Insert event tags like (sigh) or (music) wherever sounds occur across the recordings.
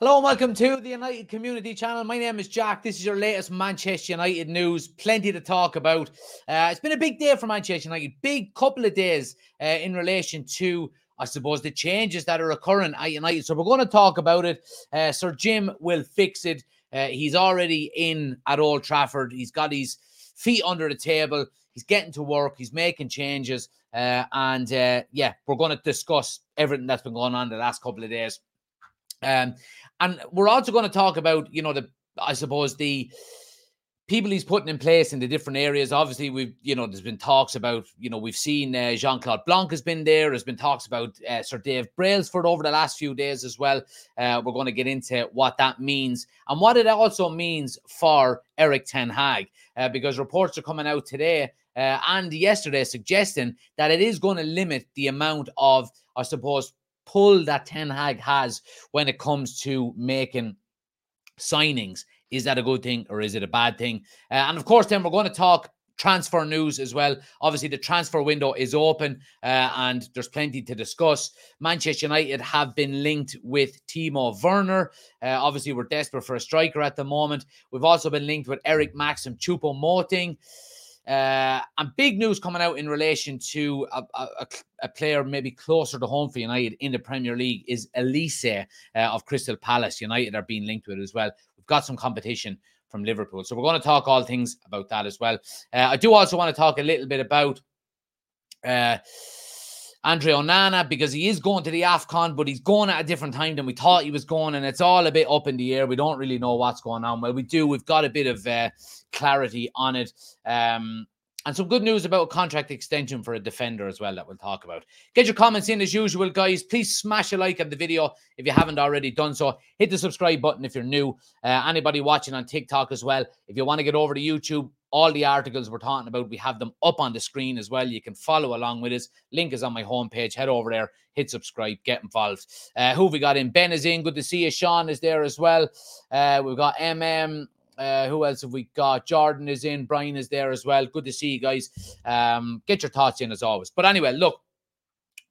Hello and welcome to the United Community Channel. My name is Jack. This is your latest Manchester United news. Plenty to talk about. Uh, it's been a big day for Manchester United. Big couple of days uh, in relation to, I suppose, the changes that are occurring at United. So we're going to talk about it. Uh, Sir Jim will fix it. Uh, he's already in at Old Trafford. He's got his feet under the table. He's getting to work. He's making changes. Uh, and uh, yeah, we're going to discuss everything that's been going on the last couple of days. Um, and we're also going to talk about, you know, the I suppose the people he's putting in place in the different areas. Obviously, we've you know there's been talks about you know we've seen uh, Jean Claude Blanc has been there. There's been talks about uh, Sir Dave Brailsford over the last few days as well. Uh, we're going to get into what that means and what it also means for Erik Ten Hag, uh, because reports are coming out today. Uh, and yesterday, suggesting that it is going to limit the amount of, I suppose, pull that Ten Hag has when it comes to making signings. Is that a good thing or is it a bad thing? Uh, and of course, then we're going to talk transfer news as well. Obviously, the transfer window is open uh, and there's plenty to discuss. Manchester United have been linked with Timo Werner. Uh, obviously, we're desperate for a striker at the moment. We've also been linked with Eric Maxim Choupo-Moting. Uh, and big news coming out in relation to a, a, a, player maybe closer to home for United in the Premier League is Olise uh, of Crystal Palace. United are being linked with it as well. We've got some competition from Liverpool. So we're going to talk all things about that as well. Uh, I do also want to talk a little bit about uh, Andre Onana because he is going to the AFCON, but he's going at a different time than we thought he was going, and it's all a bit up in the air. We don't really know what's going on. Well, we do. We've got a bit of uh, clarity on it. Um, and some good news about a contract extension for a defender as well that we'll talk about. Get your comments in as usual, guys. Please smash a like on the video if you haven't already done so. Hit the subscribe button if you're new. Uh, anybody watching on TikTok as well. If you want to get over to YouTube, all the articles we're talking about, we have them up on the screen as well. You can follow along with us. Link is on my homepage. Head over there, hit subscribe, get involved. Uh, who we got in? Ben is in. Good to see you. Sean is there as well. Uh, we've got MM. Uh, who else have we got? Jordan is in. Brian is there as well. Good to see you guys. Um, get your thoughts in as always. But anyway, look,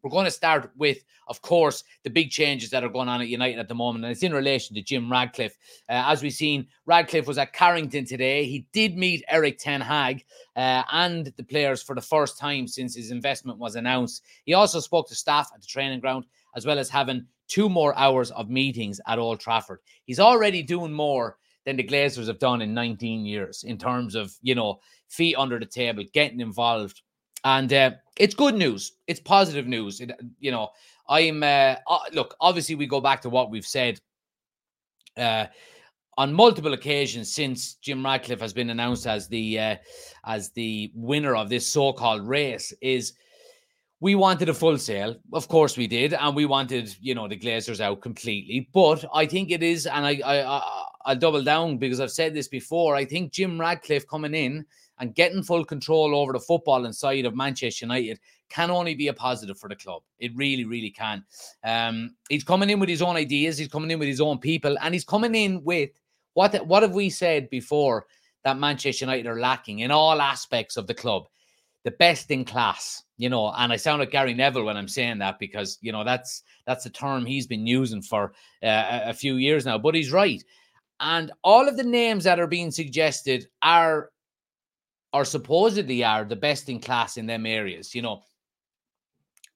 we're going to start with, of course, the big changes that are going on at United at the moment, and it's in relation to Jim Ratcliffe. Uh, as we've seen, Ratcliffe was at Carrington today. He did meet Erik Ten Hag uh, and the players for the first time since his investment was announced. He also spoke to staff at the training ground, as well as having two more hours of meetings at Old Trafford. He's already doing more than the Glazers have done in 19 years in terms of, you know, feet under the table, getting involved. And uh, it's good news. It's positive news. It, you know, I'm, uh, uh, look, obviously, we go back to what we've said uh, on multiple occasions since Jim Ratcliffe has been announced as the uh, as the winner of this so-called race is we wanted a full sale. Of course we did. And we wanted, you know, the Glazers out completely. But I think it is, and I, I, I I'll double down because I've said this before. I think Jim Ratcliffe coming in and getting full control over the football inside of Manchester United can only be a positive for the club. It really, really can. Um, he's coming in with his own ideas. He's coming in with his own people, and he's coming in with what? What have we said before that Manchester United are lacking in all aspects of the club? The best in class, you know. And I sound like Gary Neville when I'm saying that because you know that's that's a term he's been using for uh, a few years now. But he's right. And all of the names that are being suggested are, or supposedly are, the best in class in them areas. You know,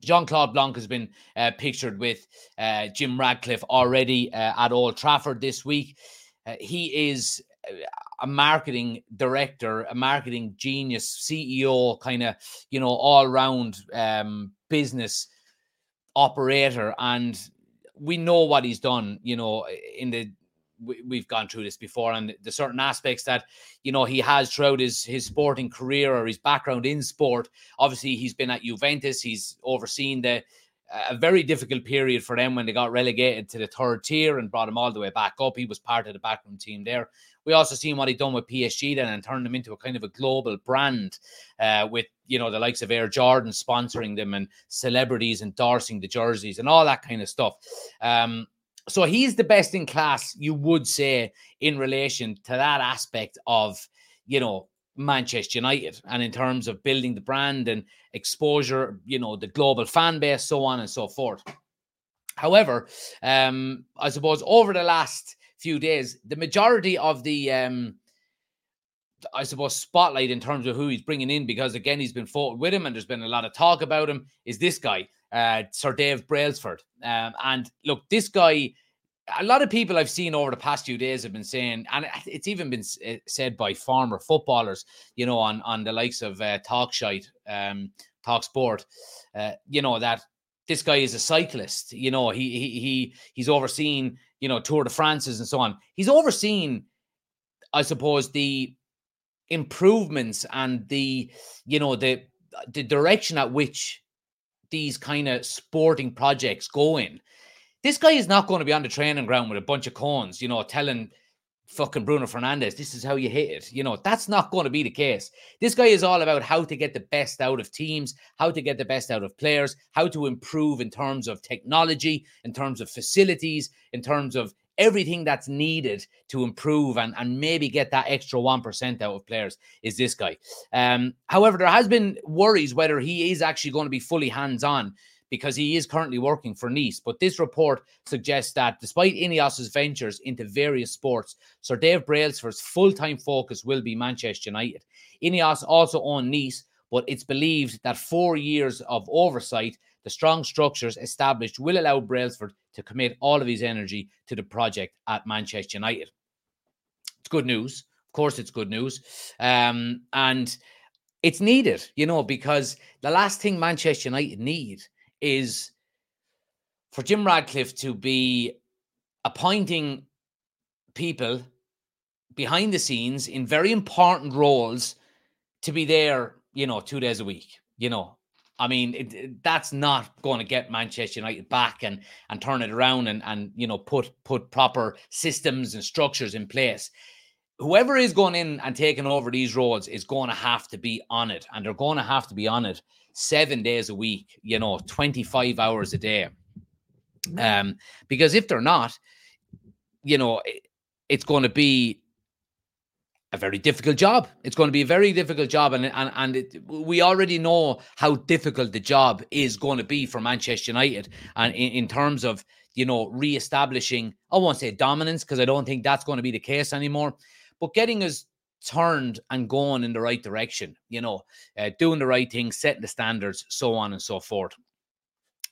Jean Claude Blanc has been uh, pictured with uh, Jim Ratcliffe already uh, at Old Trafford this week. Uh, he is uh, a marketing director, a marketing genius, CEO, kind of, you know, all round um, business operator. And we know what he's done, you know, in the we, have gone through this before, and the certain aspects that you know he has throughout his his sporting career or his background in sport. Obviously, he's been at Juventus. He's overseen the a very difficult period for them when they got relegated to the third tier and brought him all the way back up. He was part of the backroom team there. We also seen what he done with PSG then and turned them into a kind of a global brand uh, with you know the likes of Air Jordan sponsoring them and celebrities endorsing the jerseys and all that kind of stuff. Um, so he's the best in class, you would say, in relation to that aspect of, you know, Manchester United and in terms of building the brand and exposure, you know, the global fan base, so on and so forth. However, um, I suppose over the last few days, the majority of the um, I suppose, spotlight in terms of who he's bringing in because again he's been fought with him and there's been a lot of talk about him. Is this guy, uh, Sir Dave Brailsford? Um, and look, this guy, a lot of people I've seen over the past few days have been saying, and it's even been eh, said by former footballers, you know, on on the likes of uh, Talkshite, um, Talk Sport, uh, you know that this guy is a cyclist. You know, he he he he's overseen, you know, Tour de France's and so on. He's overseen, I suppose, the improvements and the you know the the direction at which these kind of sporting projects going. This guy is not going to be on the training ground with a bunch of cones, you know, telling fucking Bruno Fernandes, this is how you hit it. You know, that's not going to be the case. This guy is all about how to get the best out of teams, how to get the best out of players, how to improve in terms of technology, in terms of facilities, in terms of everything that's needed to improve and, and maybe get that extra 1% out of players is this guy. Um, however, there has been worries whether he is actually going to be fully hands on because he is currently working for Nice. But this report suggests that despite Ineos's ventures into various sports, Sir Dave Brailsford's full time focus will be Manchester United. Ineos also own Nice, but it's believed that four years of oversight the strong structures established will allow Brailsford to commit all of his energy to the project at Manchester United. It's good news. Of course, it's good news. Um, and it's needed, you know, because the last thing Manchester United need is for Jim Ratcliffe to be appointing people behind the scenes in very important roles to be there, you know, two days a week, you know, I mean, it, it, that's not going to get Manchester United back and and turn it around and and you know put put proper systems and structures in place. Whoever is going in and taking over these roads is going to have to be on it, and they're going to have to be on it seven days a week. You know, twenty five hours a day. Um, because if they're not, you know, it, it's going to be a very difficult job. It's going to be a very difficult job, and and and it, we already know how difficult the job is going to be for Manchester United, and in, in terms of you know re-establishing, I won't say dominance because I don't think that's going to be the case anymore, but getting us turned and going in the right direction. You know, uh, doing the right thing, setting the standards, so on and so forth.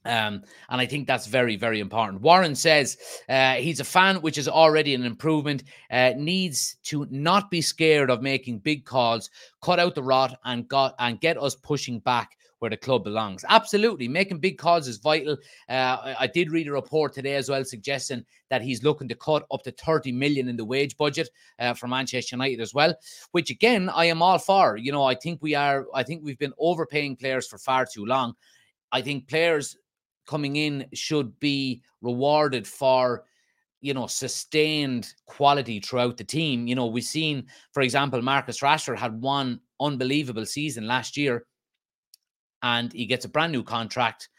Um, and I think that's very, very important. Warren says uh, he's a fan, which is already an improvement. Uh, needs to not be scared of making big calls, cut out the rot, and got and get us pushing back where the club belongs. Absolutely, making big calls is vital. Uh, I did read a report today as well suggesting that he's looking to cut up to 30 million in the wage budget uh, for Manchester United as well, which again I am all for. You know, I think we are. I think we've been overpaying players for far too long. I think players coming in should be rewarded for you know sustained quality throughout the team. You know we've seen for example marcus rashford had one unbelievable season last year and he gets a brand new contract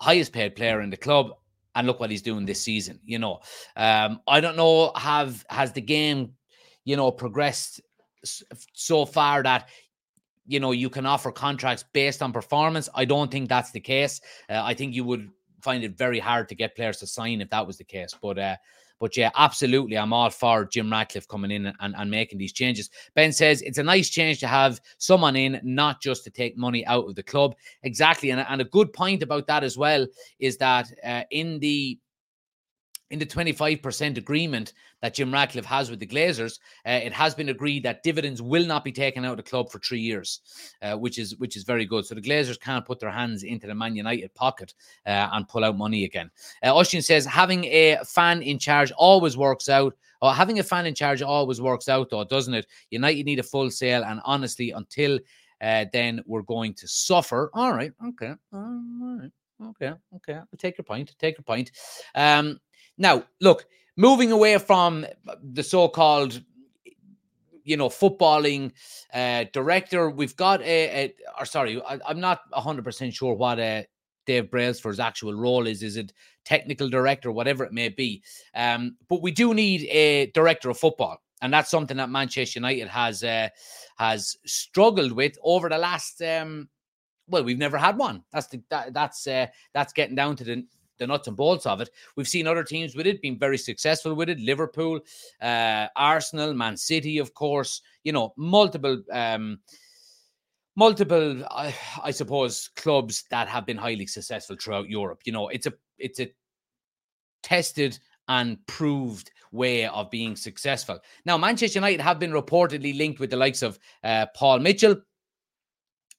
highest paid player in the club and look what he's doing this season you know. Um i don't know have has the game you know progressed so far that you know you can offer contracts based on performance. I don't think that's the case. Uh, I think you would find it very hard to get players to sign if that was the case. But uh, but yeah, absolutely, I'm all for Jim Ratcliffe coming in and, and making these changes. Ben says it's a nice change to have someone in, not just to take money out of the club. Exactly, and, and a good point about that as well is that uh, in the in the 25% agreement that Jim Ratcliffe has with the Glazers, uh, it has been agreed that dividends will not be taken out of the club for three years, uh, which is which is very good. So the Glazers can't put their hands into the Man United pocket uh, and pull out money again. Uh, says having a fan in charge always works out. Or having a fan in charge always works out, though, doesn't it? United need a full sale, and honestly, until uh, then, we're going to suffer. All right, okay, all right. Okay, okay. I'll take your point. Take your point. Um, now, look, moving away from the so-called you know footballing uh director we've got a, a or sorry I, am not 100% sure what uh Dave Brailsford's actual role is. Is it technical director, whatever it may be? Um, but we do need a director of football, and that's something that Manchester United has uh, has struggled with over the last. Um, well, we've never had one. That's the that, that's uh, that's getting down to the the nuts and bolts of it. We've seen other teams with it being very successful with it. Liverpool, uh, Arsenal, Man City, of course. You know, multiple. Um, multiple I, I suppose clubs that have been highly successful throughout Europe you know it's a it's a tested and proved way of being successful now Manchester United have been reportedly linked with the likes of uh, Paul Mitchell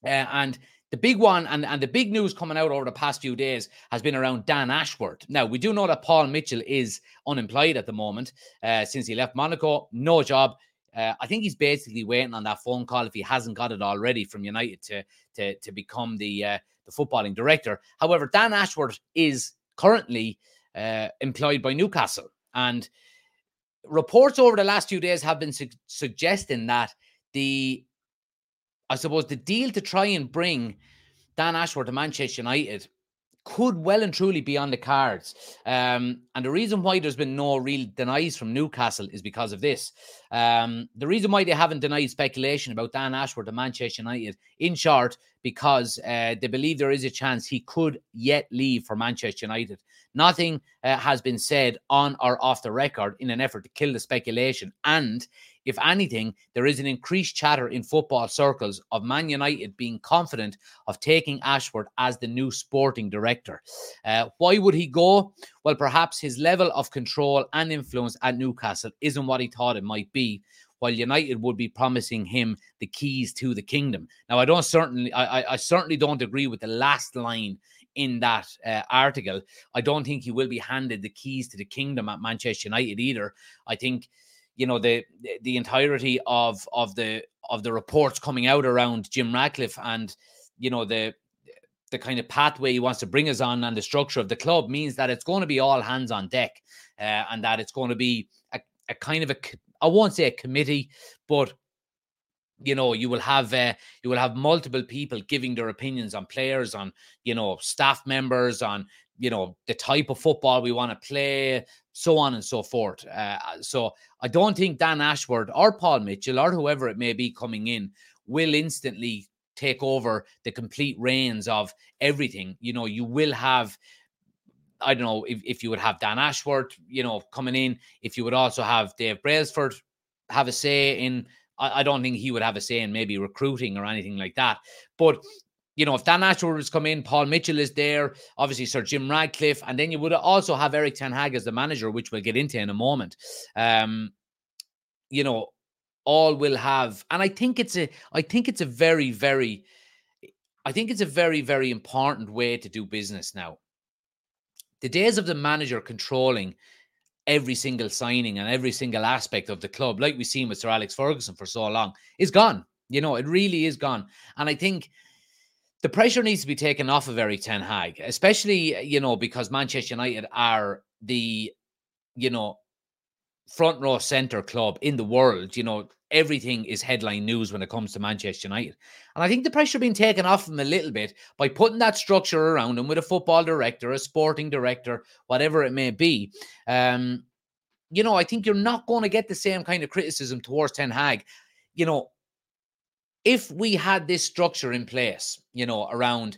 uh, and the big one and, and the big news coming out over the past few days has been around Dan Ashworth. Now, we do know that Paul Mitchell is unemployed at the moment uh, since he left Monaco. No job. Uh, I think he's basically waiting on that phone call if he hasn't got it already from United to to, to become the uh, the footballing director. However, Dan Ashworth is currently uh, employed by Newcastle, and reports over the last few days have been su- suggesting that the I suppose the deal to try and bring Dan Ashworth to Manchester United could well and truly be on the cards. Um, and the reason why there's been no real denies from Newcastle is because of this. Um, the reason why they haven't denied speculation about Dan Ashworth to Manchester United, in short, because uh, they believe there is a chance he could yet leave for Manchester United. Nothing uh, has been said on or off the record in an effort to kill the speculation. And if anything, there is an increased chatter in football circles of Man United being confident of taking Ashworth as the new sporting director. Uh, why would he go? Well, perhaps his level of control and influence at Newcastle isn't what he thought it might be. While United would be promising him the keys to the kingdom. Now, I don't certainly, I, I certainly don't agree with the last line in that uh, article. I don't think he will be handed the keys to the kingdom at Manchester United either. I think you know the the entirety of of the of the reports coming out around Jim Ratcliffe and you know the the kind of pathway he wants to bring us on and the structure of the club means that it's going to be all hands on deck uh, and that it's going to be a, a kind of a I won't say a committee but you know you will have uh, you will have multiple people giving their opinions on players on you know staff members on you know the type of football we want to play so on and so forth uh, so i don't think dan ashworth or paul mitchell or whoever it may be coming in will instantly take over the complete reins of everything you know you will have I don't know if, if you would have Dan Ashworth, you know, coming in, if you would also have Dave Brailsford have a say in I, don't think he would have a say in maybe recruiting or anything like that. But you know, if Dan Ashworth has come in, Paul Mitchell is there, obviously Sir Jim Ratcliffe, and then you would also have Erik Ten Hag as the manager, which we'll get into in a moment. Um, you know, all will have, and I think it's a, I think it's a very, very, I think it's a very, very important way to do business now. The days of the manager controlling every single signing and every single aspect of the club, like we've seen with Sir Alex Ferguson for so long, is gone. You know, it really is gone. And I think the pressure needs to be taken off of Erik Ten Hag, especially you know because Manchester United are the you know front row center club in the world. You know everything is headline news when it comes to Manchester United, and I think the pressure being taken off them a little bit by putting that structure around them with a football director, a sporting director, whatever it may be. Um, you know, I think you're not going to get the same kind of criticism towards Ten Hag. You know, if we had this structure in place, you know, around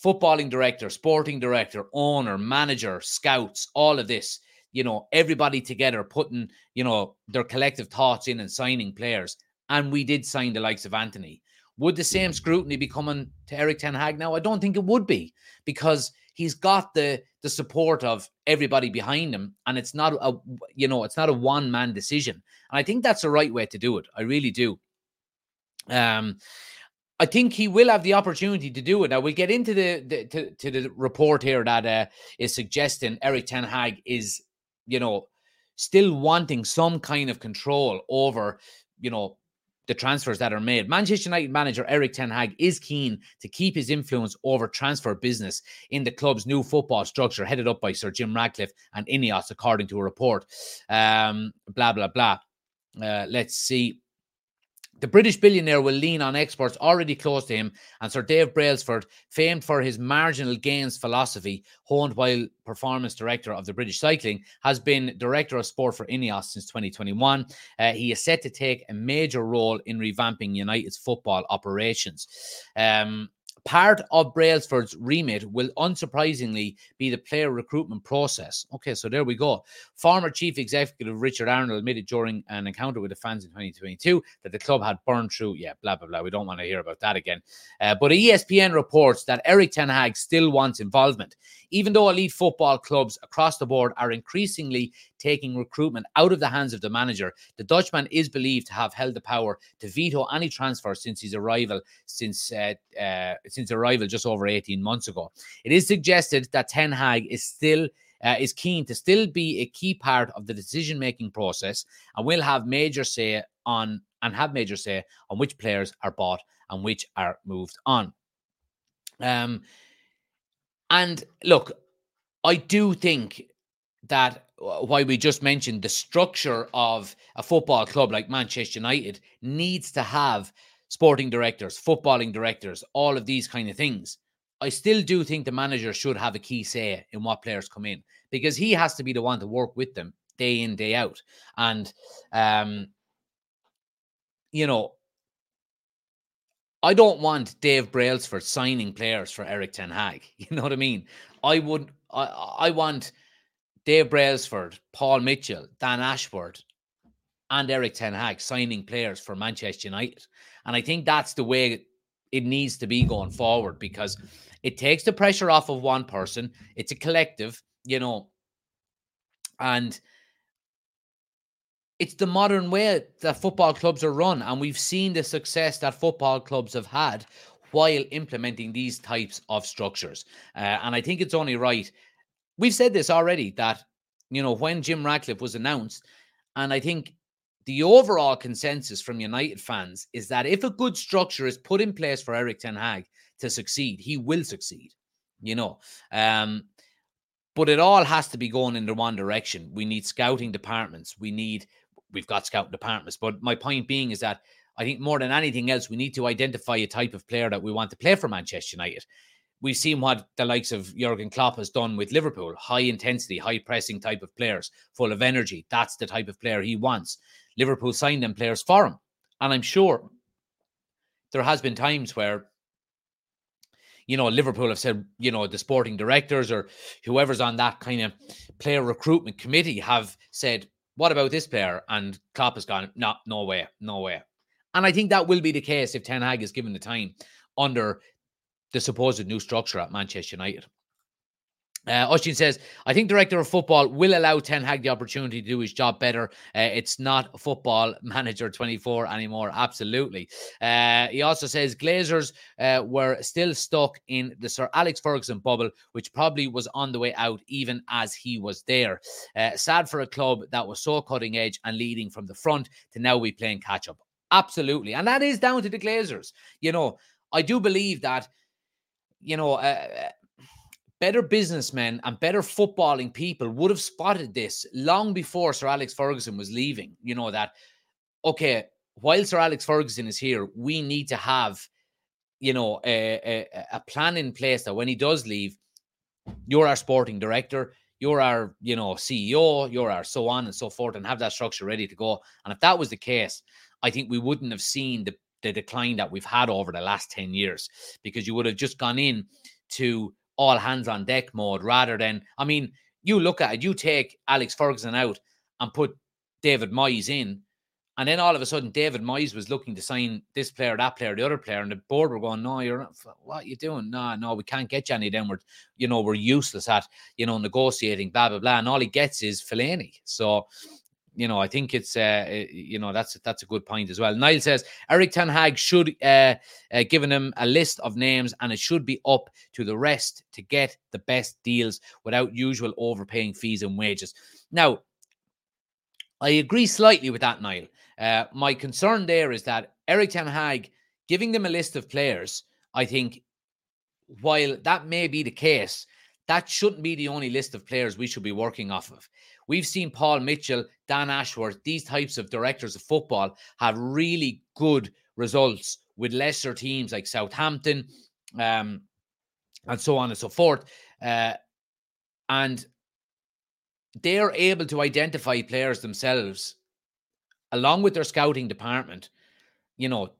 footballing director, sporting director, owner, manager, scouts, all of this, you know, everybody together putting, you know, their collective thoughts in and signing players. And we did sign the likes of Antony. Would the same mm-hmm. scrutiny be coming to Erik Ten Hag now? I don't think it would be because he's got the the support of everybody behind him, and it's not a you know it's not a one man decision. And I think that's the right way to do it. I really do. Um, I think he will have the opportunity to do it. Now we'll get into the, the to, to, the report here that uh, is suggesting Erik Ten Hag is, you know, still wanting some kind of control over, you know, the transfers that are made. Manchester United manager Erik Ten Hag is keen to keep his influence over transfer business in the club's new football structure, headed up by Sir Jim Ratcliffe and Ineos, according to a report. Um, blah blah blah. Uh, let's see. The British billionaire will lean on experts already close to him, and Sir Dave Brailsford, famed for his marginal gains philosophy, honed while performance director of the British Cycling, has been director of sport for Ineos since 2021. Uh, he is set to take a major role in revamping United's football operations. Um, Part of Brailsford's remit will unsurprisingly be the player recruitment process. Okay, so there we go. Former Chief Executive Richard Arnold admitted during an encounter with the fans in 2022 that the club had burned through, yeah, blah, blah, blah. We don't want to hear about that again. Uh, but ESPN reports that Erik Ten Hag still wants involvement. Even though elite football clubs across the board are increasingly taking recruitment out of the hands of the manager, the Dutchman is believed to have held the power to veto any transfer since his arrival, since uh, uh, since arrival just over 18 months ago. It is suggested that Ten Hag is still uh, is keen to still be a key part of the decision making process and will have major say on and have major say on which players are bought and which are moved on. Um, and look, I do think that why we just mentioned the structure of a football club like Manchester United needs to have sporting directors, footballing directors, all of these kind of things. I still do think the manager should have a key say in what players come in because he has to be the one to work with them day in day out and um you know I don't want Dave Brailsford signing players for Erik Ten Hag. (laughs) You know what I mean? I would. I, I want Dave Brailsford, Paul Mitchell, Dan Ashworth, and Erik Ten Hag signing players for Manchester United, and I think that's the way it needs to be going forward because it takes the pressure off of one person. It's a collective, you know, and it's the modern way that football clubs are run, and we've seen the success that football clubs have had while implementing these types of structures. Uh, and I think it's only right. We've said this already that you know when Jim Ratcliffe was announced, and I think the overall consensus from United fans is that if a good structure is put in place for Erik Ten Hag to succeed, he will succeed. You know, um, but it all has to be going in the one direction. We need scouting departments. We need we've got scout departments. But my point being is that I think more than anything else, we need to identify a type of player that we want to play for Manchester United. We've seen what the likes of Jurgen Klopp has done with Liverpool high intensity, high pressing type of players, full of energy. That's the type of player he wants. Liverpool signed them players for him. And I'm sure there has been times where you know, Liverpool have said, you know, the sporting directors or whoever's on that kind of player recruitment committee have said, what about this player? And Klopp has gone, no, no way, no way. And I think that will be the case if Ten Hag is given the time under the supposed new structure at Manchester United. Uh, says, I think director of football will allow Ten Hag the opportunity to do his job better. Uh, it's not football (laughs) manager 24 anymore. Absolutely. Uh, he also says Glazers uh, were still stuck in the Sir Alex Ferguson bubble, which probably was on the way out even as he was there. Uh, sad for a club that was so cutting edge and leading from the front to now be playing catch up. Absolutely. And that is down to the Glazers. You know, I do believe that, you know, uh, better businessmen and better footballing people would have spotted this long before Sir Alex Ferguson was leaving. You know, that, okay, while Sir Alex Ferguson is here, we need to have, you know, a, a, a plan in place that when he does leave, you're our sporting director, you're our, you know, CEO, you're our so on and so forth, and have that structure ready to go. And if that was the case, I think we wouldn't have seen the, the decline that we've had over the last 10 years because you would have just gone in to all hands on deck mode rather than, I mean, you look at it, you take Alex Ferguson out and put David Moyes in, and then all of a sudden David Moyes was looking to sign this player, that player, the other player, and the board were going, "No, you're not. What are you doing? No, no, we can't get you any. Then we're, you know, we're useless at, you know, negotiating, blah blah blah." And all he gets is Fellaini. So you know, I think it's uh, eh, you know that's that's a good point as well. Niall says Erik Ten Hag should uh, uh, given him a list of names, and it should be up to the rest to get the best deals without usual overpaying fees and wages. Now, I agree slightly with that, Niall. Uh, my concern there is that Erik Ten Hag giving them a list of players. I think while that may be the case, that shouldn't be the only list of players we should be working off of. We've seen Paul Mitchell, Dan Ashworth, these types of directors of football have really good results with lesser teams like Southampton um, and so on and so forth. Uh, and they're able to identify players themselves along with their scouting department, you know,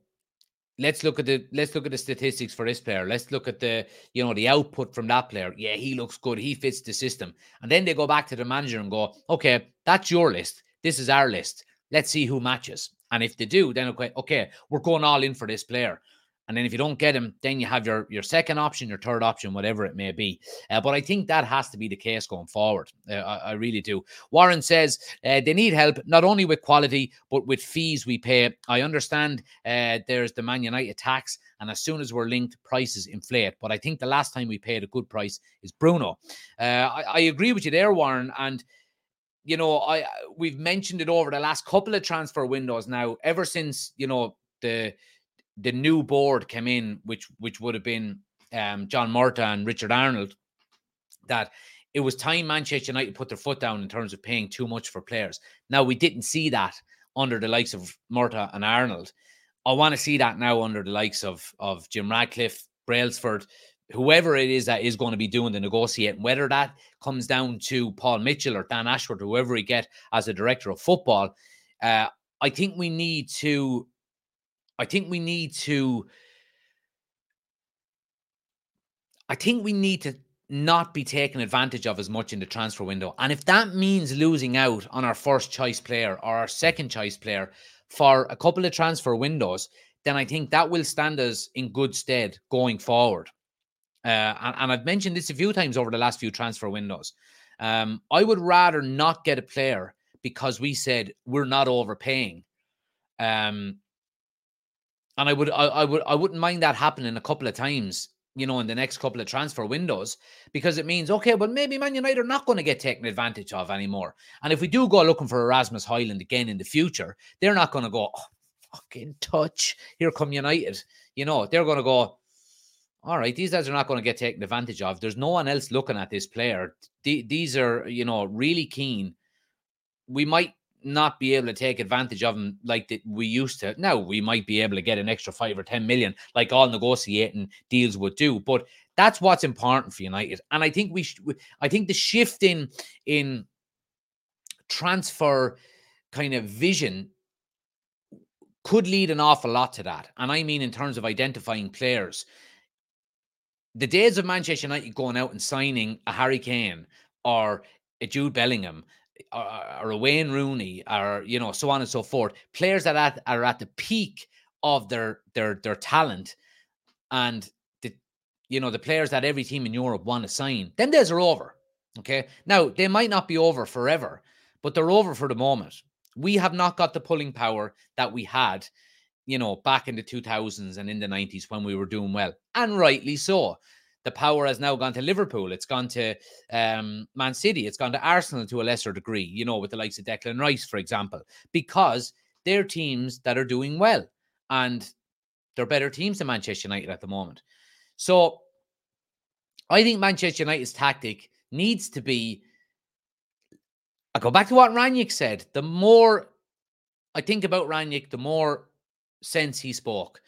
let's look at the let's look at the statistics for this player. Let's look at the you know the output from that player. Yeah, he looks good. He fits the system. And then they go back to the manager and go, okay, that's your list. This is our list. Let's see who matches. And if they do, then okay, okay, we're going all in for this player. And then if you don't get him, then you have your your second option, your third option, whatever it may be. Uh, but I think that has to be the case going forward. Uh, I, I, really do. Warren says uh, they need help not only with quality but with fees we pay. I understand uh, there's the Man United tax, and as soon as we're linked, prices inflate. But I think the last time we paid a good price is Bruno. Uh, I, I agree with you there, Warren, and you know, I we've mentioned it over the last couple of transfer windows now, ever since you know the the new board came in, which which would have been um, John Murtough and Richard Arnold, that it was time Manchester United put their foot down in terms of paying too much for players. Now we didn't see that under the likes of Murtough and Arnold. I want to see that now under the likes of of Jim Ratcliffe, Brailsford, whoever it is that is going to be doing the negotiating, whether that comes down to Paul Mitchell or Dan Ashworth, whoever we get as a director of football. Uh, I think we need to I think we need to. I think we need to not be taken advantage of as much in the transfer window. And if that means losing out on our first choice player or our second choice player for a couple of transfer windows, then I think that will stand us in good stead going forward. Uh, and, and, I've mentioned this a few times over the last few transfer windows. Um, I would rather not get a player because we said we're not overpaying. Um, and I would I, I would I wouldn't mind that happening a couple of times, you know, in the next couple of transfer windows, because it means okay, well maybe Man United are not going to get taken advantage of anymore. And if we do go looking for Erasmus Højlund again in the future, they're not going to go oh, fucking touch. Here come United. You know, they're going to go. All right, these guys are not going to get taken advantage of. There's no one else looking at this player. D- these are, you know, really keen. We might not be able to take advantage of them like that we used to. Now we might be able to get an extra five or ten million, like all negotiating deals would do. But that's what's important for United, and I think we should. I think the shift in in transfer kind of vision could lead an awful lot to that, and I mean in terms of identifying players. The days of Manchester United going out and signing a Harry Kane or a Jude Bellingham or, Wayne Rooney or you know so on and so forth. Players that are at, are at the peak of their their their talent, and the you know the players that every team in Europe want to sign. Them days are over. Okay, now they might not be over forever, but they're over for the moment. We have not got the pulling power that we had, you know, back in the 2000s and in the 90s when we were doing well, and rightly so the power has now gone to Liverpool. It's gone to um, Man City. It's gone to Arsenal to a lesser degree, you know, with the likes of Declan Rice, for example, because they're teams that are doing well and they're better teams than Manchester United at the moment. So I think Manchester United's tactic needs to be. I go back to what Rangnick said. The more I think about Rangnick, the more sense he spoke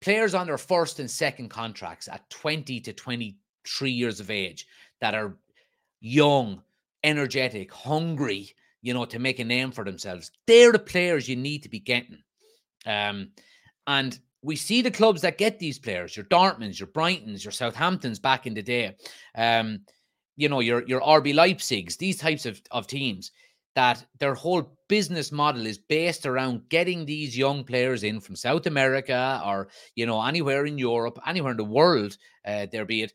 players on their first and second contracts at 20 to 23 years of age that are young, energetic, hungry, you know, to make a name for themselves. They're the players you need to be getting. Um, and we see the clubs that get these players, your Dortmunds, your Brightons, your Southamptons back in the day. Um, you know, your your RB Leipzigs, these types of, of teams that their whole business model is based around getting these young players in from South America or you know anywhere in Europe, anywhere in the world, uh, there be it,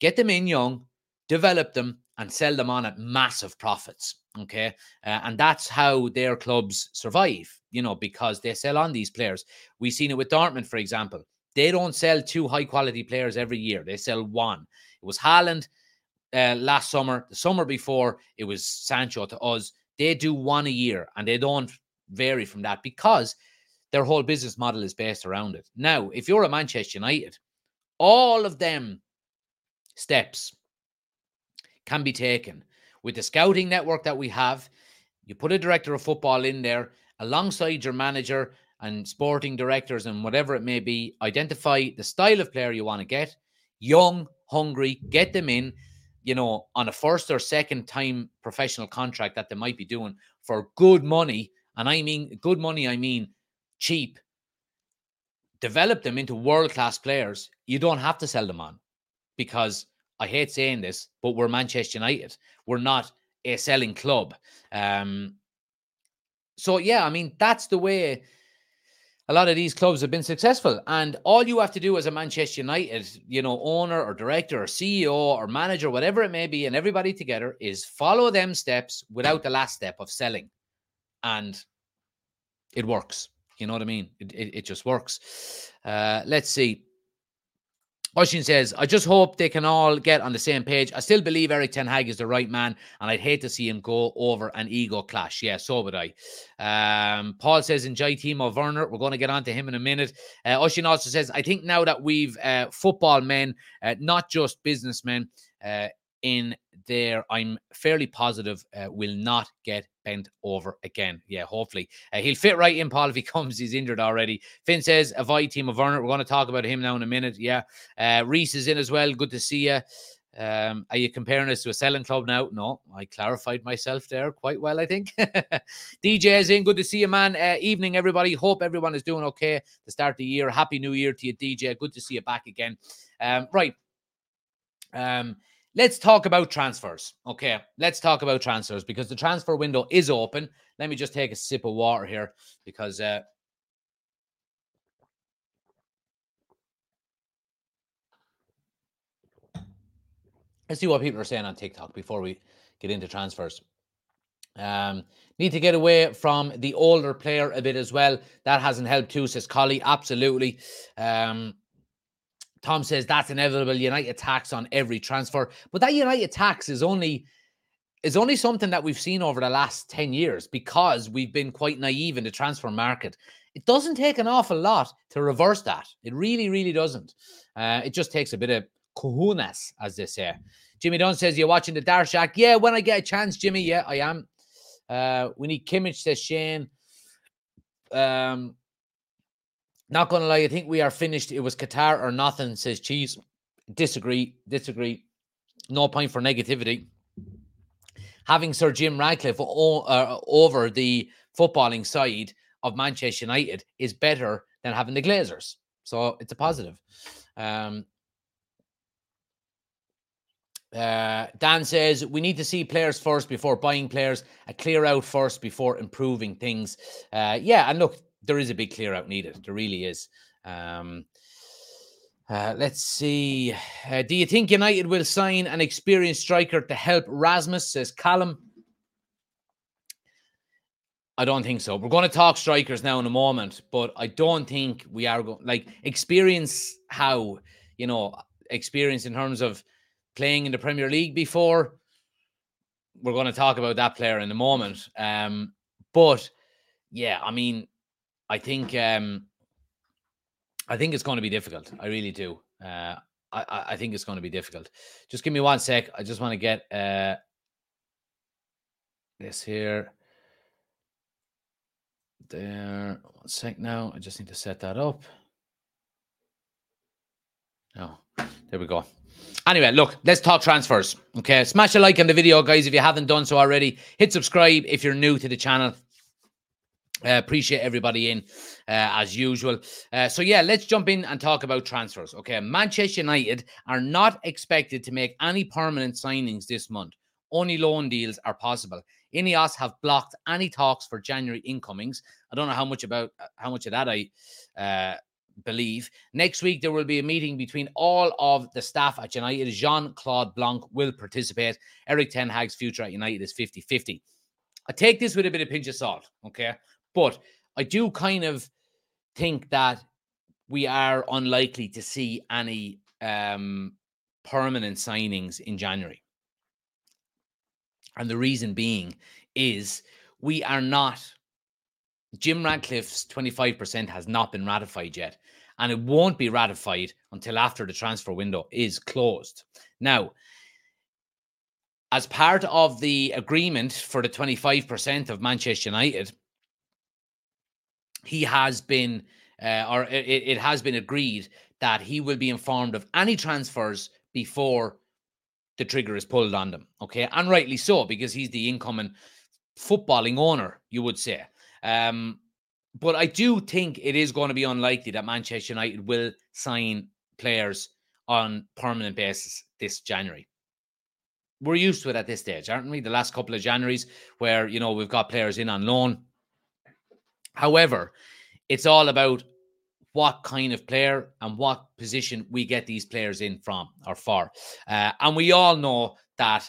get them in young, develop them, and sell them on at massive profits. Okay, uh, and that's how their clubs survive. You know because they sell on these players. We've seen it with Dortmund, for example. They don't sell two high quality players every year. They sell one. It was Haaland uh, last summer. The summer before, it was Sancho to us they do one a year and they don't vary from that because their whole business model is based around it. Now, if you're a Manchester United, all of them steps can be taken with the scouting network that we have. You put a director of football in there alongside your manager and sporting directors and whatever it may be. Identify the style of player you want to get young, hungry, get them in you know, on a first or second time professional contract that they might be doing for good money, and I mean good money, I mean cheap. develop them into world class players, you don't have to sell them on because I hate saying this, but we're Manchester United. We're not a selling club. Um, so, yeah, I mean, that's the way a lot of these clubs have been successful. And all you have to do as a Manchester United, you know, owner or director or CEO or manager, whatever it may be, and everybody together is follow them steps without the last step of selling. And it works. You know what I mean? It, it, it just works. Uh, let's see. Oshin says, I just hope they can all get on the same page. I still believe Erik Ten Hag is the right man, and I'd hate to see him go over an ego clash. Yeah, so would I. Um, Paul says, enjoy Timo Werner. We're going to get on to him in a minute. Uh, Oshin also says, I think now that we've uh, football men, uh, not just businessmen, uh, in there, I'm fairly positive uh, will not get bent over again. Yeah, hopefully. Uh, he'll fit right in, Paul, if he (laughs) comes. He's injured already. Finn says, avoid Timo Werner. We're going to talk about him now in a minute. Yeah. Uh, Reese is in as well. Good to see you. Um, are you comparing us to a selling club now? No, I clarified myself there quite well, I think. (laughs) DJ is in. Good to see you, man. Uh, evening, everybody. Hope everyone is doing okay to start the year. Happy New Year to you, DJ. Good to see you back again. Um, right. Um, Let's talk about transfers. Okay, let's talk about transfers because the transfer window is open. Let me just take a sip of water here because uh, let's see what people are saying on TikTok before we get into transfers. Um, need to get away from the older player a bit as well. That hasn't helped too, says Collie. Absolutely. Um, Tom says that's inevitable. United tax on every transfer, but that United tax is only is only something that we've seen over the last 10 years because we've been quite naive in the transfer market. It doesn't take an awful lot to reverse that. It really, really doesn't. Uh, it just takes a bit of cojones, as they say. Jimmy Dunn says, You're watching the Darshak. Yeah, when I get a chance, Jimmy. Yeah, I am. Uh, we need Kimmich, says Shane. Um, not gonna lie, I think we are finished. It was Qatar or nothing, says Cheese. Disagree, disagree. No point for negativity. Having Sir Jim Ratcliffe o- uh, over the footballing side of Manchester United is better than having the Glazers. So it's a positive. Um, uh, Dan says we need to see players first before buying players, a clear out first before improving things. Uh, yeah, and look, there is a big clear out needed. There really is. Um, uh, let's see. Uh, do you think United will sign an experienced striker to help Rasmus? Says Callum. I don't think so. We're going to talk strikers now in a moment, but I don't think we are going like experience how you know experience in terms of playing in the Premier League before. We're going to talk about that player in a moment. Um, but yeah, I mean, I think um, I think it's going to be difficult. I really do. Uh, I, I think it's going to be difficult. Just give me one sec. I just want to get uh, this here. There. One sec now. I just need to set that up. Oh, there we go. Anyway, look, let's talk transfers. Okay, smash a like on the video, guys, if you haven't done so already. Hit subscribe if you're new to the channel. Uh, appreciate everybody in uh, as usual. Uh, so, yeah, let's jump in and talk about transfers. Okay. Manchester United are not expected to make any permanent signings this month. Only loan deals are possible. Ineos have blocked any talks for January incomings. I don't know how much about uh, how much of that I uh, believe. Next week, there will be a meeting between all of the staff at United. Jean Claude Blanc will participate. Erik Ten Hag's future at United is 50 50. I take this with a bit of pinch of salt. Okay. But I do kind of think that we are unlikely to see any um, permanent signings in January. And the reason being is we are not, Jim Ratcliffe's 25% has not been ratified yet. And it won't be ratified until after the transfer window is closed. Now, as part of the agreement for the 25% of Manchester United, he has been, uh, or it, it has been agreed that he will be informed of any transfers before the trigger is pulled on them. Okay. And rightly so, because he's the incoming footballing owner, you would say. Um, but I do think it is going to be unlikely that Manchester United will sign players on permanent basis this January. We're used to it at this stage, aren't we? The last couple of Januaries where, you know, we've got players in on loan. However, it's all about what kind of player and what position we get these players in from or for. Uh, and we all know that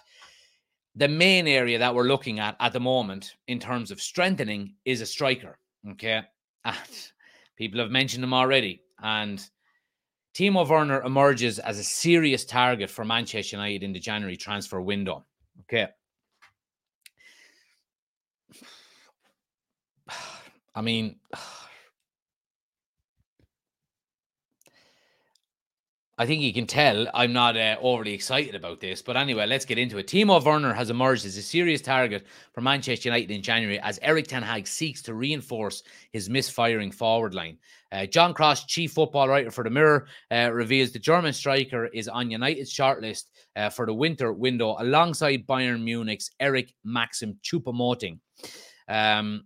the main area that we're looking at at the moment in terms of strengthening is a striker. Okay. And (laughs) people have mentioned him already. And Timo Werner emerges as a serious target for Manchester United in the January transfer window. Okay. I mean, (sighs) I think you can tell I'm not uh, overly excited about this. But anyway, let's get into it. Timo Werner has emerged as a serious target for Manchester United in January as Erik Ten Hag seeks to reinforce his misfiring forward line. Uh, John Cross, chief football writer for the Mirror, uh, reveals the German striker is on United's shortlist uh, for the winter window alongside Bayern Munich's Eric Maxim Choupo-Moting. Um,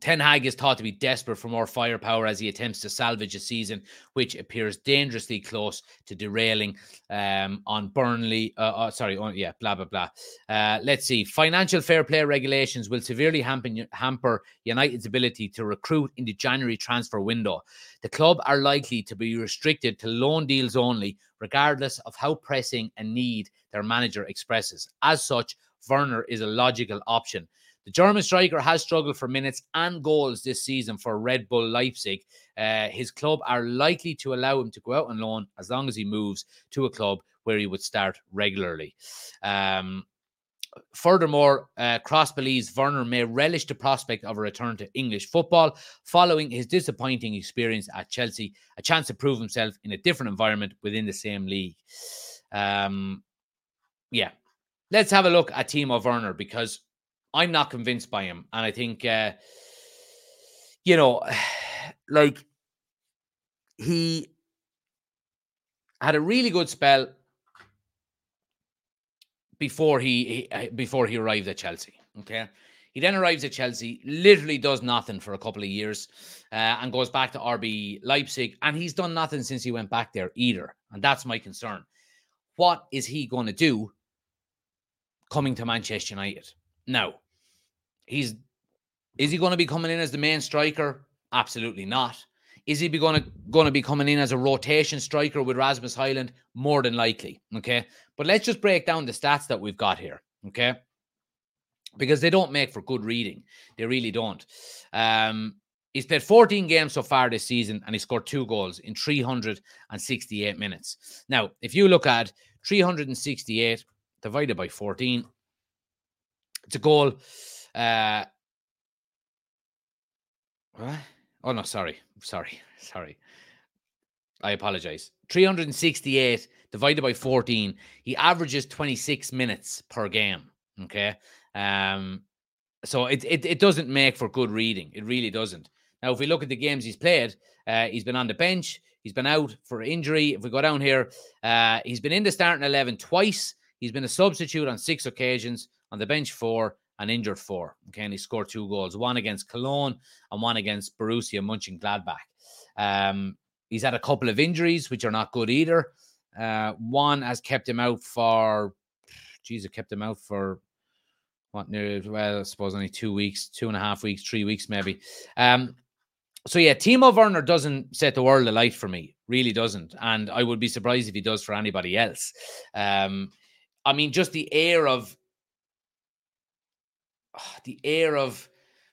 Ten Hag is thought to be desperate for more firepower as he attempts to salvage a season which appears dangerously close to derailing um, on Burnley. Uh, uh, sorry, on, yeah, blah, blah, blah. Uh, let's see. Financial fair play regulations will severely hamper, hamper United's ability to recruit in the January transfer window. The club are likely to be restricted to loan deals only, regardless of how pressing a need their manager expresses. As such, Werner is a logical option. The German striker has struggled for minutes and goals this season for Red Bull Leipzig. Uh, his club are likely to allow him to go out on loan as long as he moves to a club where he would start regularly. Um, Furthermore, uh, Cross believes Werner may relish the prospect of a return to English football following his disappointing experience at Chelsea, a chance to prove himself in a different environment within the same league. Um, yeah, let's have a look at Timo Werner because I'm not convinced by him, and I think uh, you know, (sighs) like he had a really good spell before he, he uh, before he arrived at Chelsea. Okay. He then arrives at Chelsea, literally does nothing for a couple of years, uh, and goes back to RB Leipzig. And he's done nothing since he went back there either. And that's my concern. What is he going to do coming to Manchester United? Now, he's is he going to be coming in as the main striker? Absolutely not. Is he going to going to be coming in as a rotation striker with Rasmus Højlund? More than likely. Okay, but let's just break down the stats that we've got here. Okay, because they don't make for good reading. They really don't. Um, he's played 14 games so far this season, and he scored two goals in 368 minutes. Now, if you look at 368 divided by 14, it's a goal. Uh? Oh no, sorry, sorry, (laughs) sorry. I apologize. 368 divided by 14. He averages 26 minutes per game. Okay. Um, so it, it it doesn't make for good reading. It really doesn't. Now, if we look at the games he's played, uh, he's been on the bench. He's been out for injury. If we go down here, uh, he's been in the starting 11 twice. He's been a substitute on six occasions, on the bench four, and injured four. Okay, and he scored two goals, one against Cologne and one against Borussia Mönchengladbach. Um, he's had a couple of injuries, which are not good either. Uh, one has kept him out for, geez, it kept him out for what well, I suppose only two weeks, two and a half weeks, three weeks maybe. Um, so yeah, Timo Werner doesn't set the world alight for me, really doesn't, and I would be surprised if he does for anybody else. Um, I mean, just the air of the air of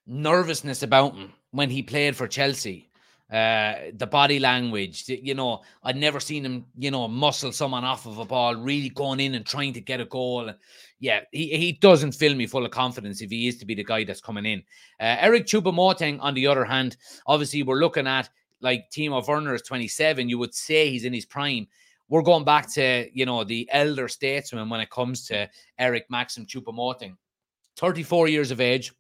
nervousness about him when he played for Chelsea. Uh, the body language, you know, I'd never seen him, you know, muscle someone off of a ball, really going in and trying to get a goal. Yeah, he, he doesn't fill me full of confidence if he is to be the guy that's coming in. Uh, Eric Choupo-Moting, on the other hand, obviously we're looking at like Timo Werner is 27. You would say he's in his prime. We're going back to, you know, the elder statesman when it comes to Eric Maxim Choupo-Moting. 34 years of age,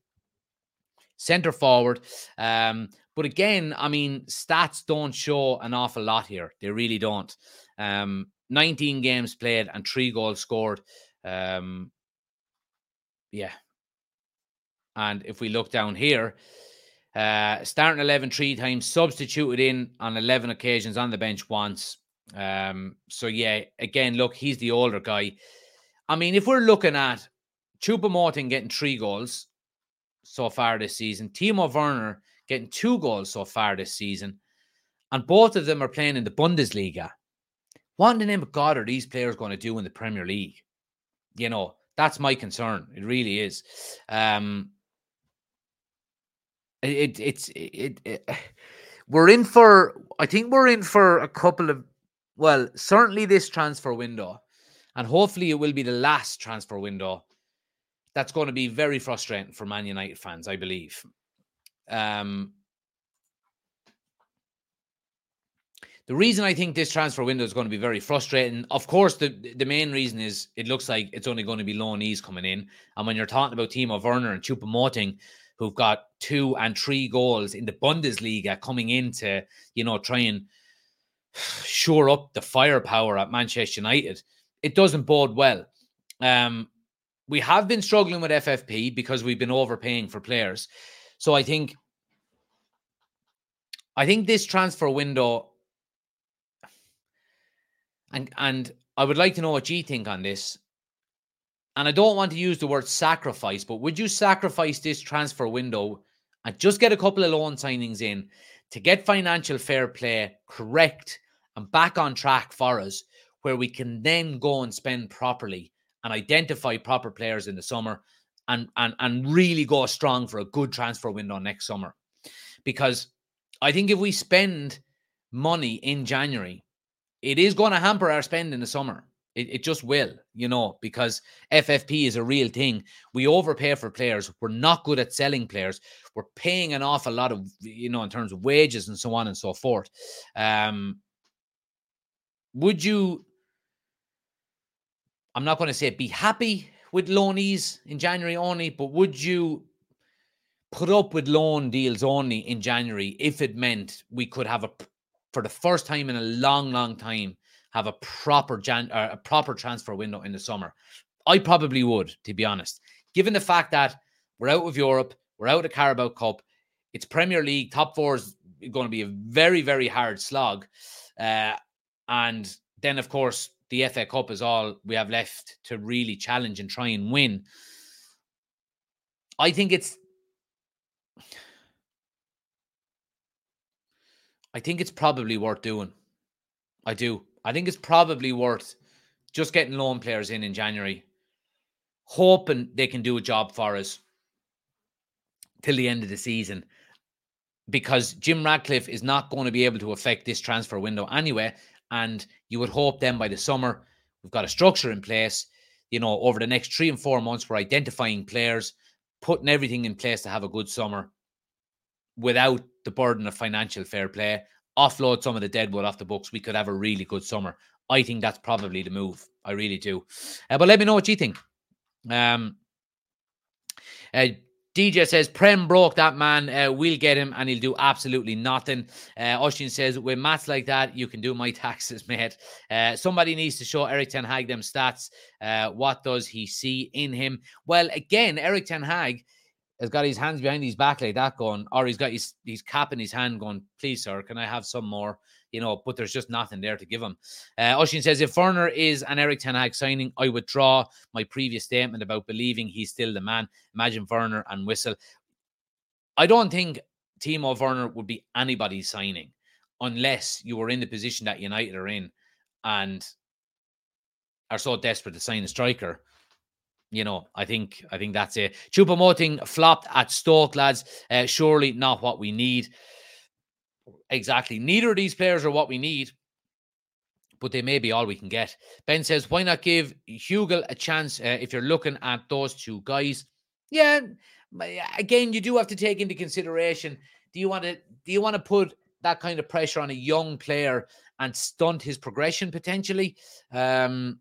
center forward. Um, but again, I mean, stats don't show an awful lot here. They really don't. Um, 19 games played and three goals scored. Um, yeah. And if we look down here, Uh, starting 11 three times, substituted in on 11 occasions on the bench once. Um, so, yeah, again, look, he's the older guy. I mean, if we're looking at Choupo-Moting getting three goals so far this season, Timo Werner getting two goals so far this season, and both of them are playing in the Bundesliga. What in the name of God are these players going to do in the Premier League? You know, that's my concern. It really is. Um, it, it's it, it, (sighs) we're in for I think we're in for a couple of well, certainly this transfer window, and hopefully it will be the last transfer window. That's going to be very frustrating for Man United fans, I believe. Um, the reason I think this transfer window is going to be very frustrating, of course, the the main reason is it looks like it's only going to be loanees coming in, and when you're talking about Timo Werner and Choupo-Moting, who've got two and three goals in the Bundesliga coming in to, you know, try and (sighs) shore up the firepower at Manchester United, it doesn't bode well. Um, we have been struggling with FFP because we've been overpaying for players. So I think I think this transfer window and and I would like to know what you think on this and I don't want to use the word sacrifice, but would you sacrifice this transfer window and just get a couple of loan signings in to get financial fair play correct and back on track for us, where we can then go and spend properly and identify proper players in the summer and and and really go strong for a good transfer window next summer? Because I think if we spend money in January, it is going to hamper our spend in the summer. It, it just will, you know, because FFP is a real thing. We overpay for players. We're not good at selling players. We're paying an awful lot of, you know, in terms of wages and so on and so forth. Um, would you? I'm not going to say be happy with loanees in January only, but would you put up with loan deals only in January if it meant we could have a, for the first time in a long, long time, have a proper Jan, uh, a proper transfer window in the summer? I probably would, to be honest. Given the fact that we're out of Europe, we're out of Carabao Cup, it's Premier League, top four is going to be a very, very hard slog. Uh, and then, of course, the FA Cup is all we have left to really challenge and try and win. I think it's. I think it's probably worth doing. I do. I think it's probably worth just getting loan players in in January, hoping they can do a job for us till the end of the season. Because Jim Ratcliffe is not going to be able to affect this transfer window anyway. And you would hope then by the summer, we've got a structure in place. You know, over the next three and four months, we're identifying players, putting everything in place to have a good summer without the burden of financial fair play offload some of the deadwood off the books, we could have a really good summer. I think that's probably the move. I really do. Uh, but let me know what you think. Um, uh, DJ says, Prem broke that man. Uh, we'll get him and he'll do absolutely nothing. Uh, Oshin says, with maths like that, you can do my (laughs) taxes, mate. Uh, somebody needs to show Erik Ten Hag them stats. Uh, what does he see in him? Well, again, Erik Ten Hag has got his hands behind his back like that going, or he's got his, his cap in his hand going, please, sir, can I have some more? You know, but there's just nothing there to give him. Uh, Oshin says, if Werner is an Erik Ten Hag signing, I withdraw my previous statement about believing he's still the man. Imagine Werner and Whistle. I don't think Timo Werner would be anybody's signing unless you were in the position that United are in and are so desperate to sign a striker you know, I think I think that's it. Choupo-Moting flopped at Stoke, lads. Uh, surely not what we need. Exactly. Neither of these players are what we need, but they may be all we can get. Ben says, why not give Hugill a chance uh, if you're looking at those two guys? Yeah, again, you do have to take into consideration. Do you want to do you want to put that kind of pressure on a young player and stunt his progression potentially? Um,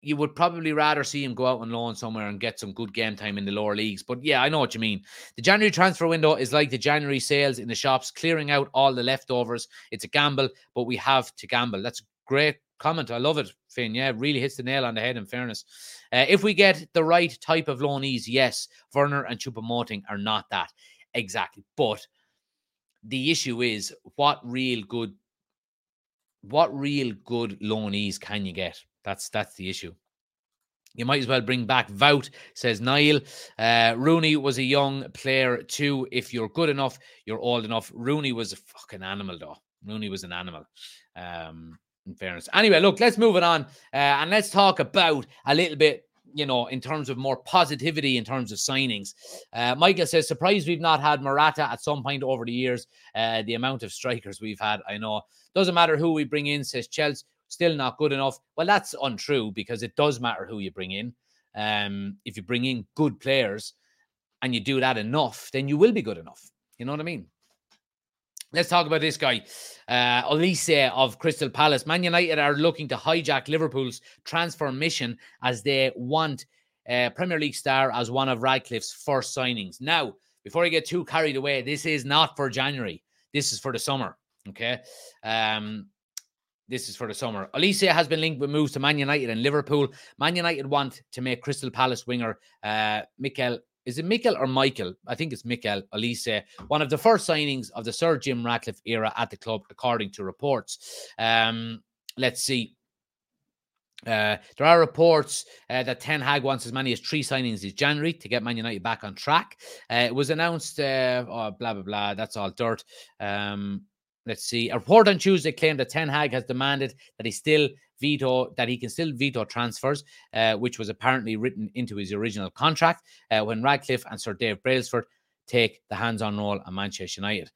you would probably rather see him go out on loan somewhere and get some good game time in the lower leagues. But yeah, I know what you mean. The January transfer window is like the January sales in the shops, clearing out all the leftovers. It's a gamble, but we have to gamble. That's a great comment. I love it, Finn. Yeah, really hits the nail on the head, in fairness. Uh, if we get the right type of loanees, yes, Werner and Choupo-Moting are not that. Exactly. But the issue is what real good what real good loanees can you get? That's that's the issue. You might as well bring back Wout, says Niall. Uh, Rooney was a young player too. If you're good enough, you're old enough. Rooney was a fucking animal, though. Rooney was an animal. Um, in fairness. Anyway, look, let's move it on uh, and let's talk about a little bit you know, in terms of more positivity in terms of signings. Uh, Michael says, surprised we've not had Morata at some point over the years. Uh, the amount of strikers we've had, I know. Doesn't matter who we bring in, says Chelsea, still not good enough. Well, that's untrue because it does matter who you bring in. Um, if you bring in good players and you do that enough, then you will be good enough. You know what I mean? Let's talk about this guy, uh, Olise of Crystal Palace. Man United are looking to hijack Liverpool's transfer mission as they want uh, Premier League star as one of Ratcliffe's first signings. Now, before I get too carried away, this is not for January. This is for the summer. Okay. Um, this is for the summer. Olise has been linked with moves to Man United and Liverpool. Man United want to make Crystal Palace winger uh, Mikel is it Mikel or Michael? I think it's Mikel Olise, one of the first signings of the Sir Jim Ratcliffe era at the club, according to reports. Um, let's see. Uh, there are reports uh, that Ten Hag wants as many as three signings this January to get Man United back on track. Uh, it was announced, uh, oh, blah, blah, blah. That's all dirt. Um, let's see. A report on Tuesday claimed that Ten Hag has demanded that he still veto that he can still veto transfers, uh, which was apparently written into his original contract uh, when Ratcliffe and Sir Dave Brailsford take the hands-on role at Manchester United.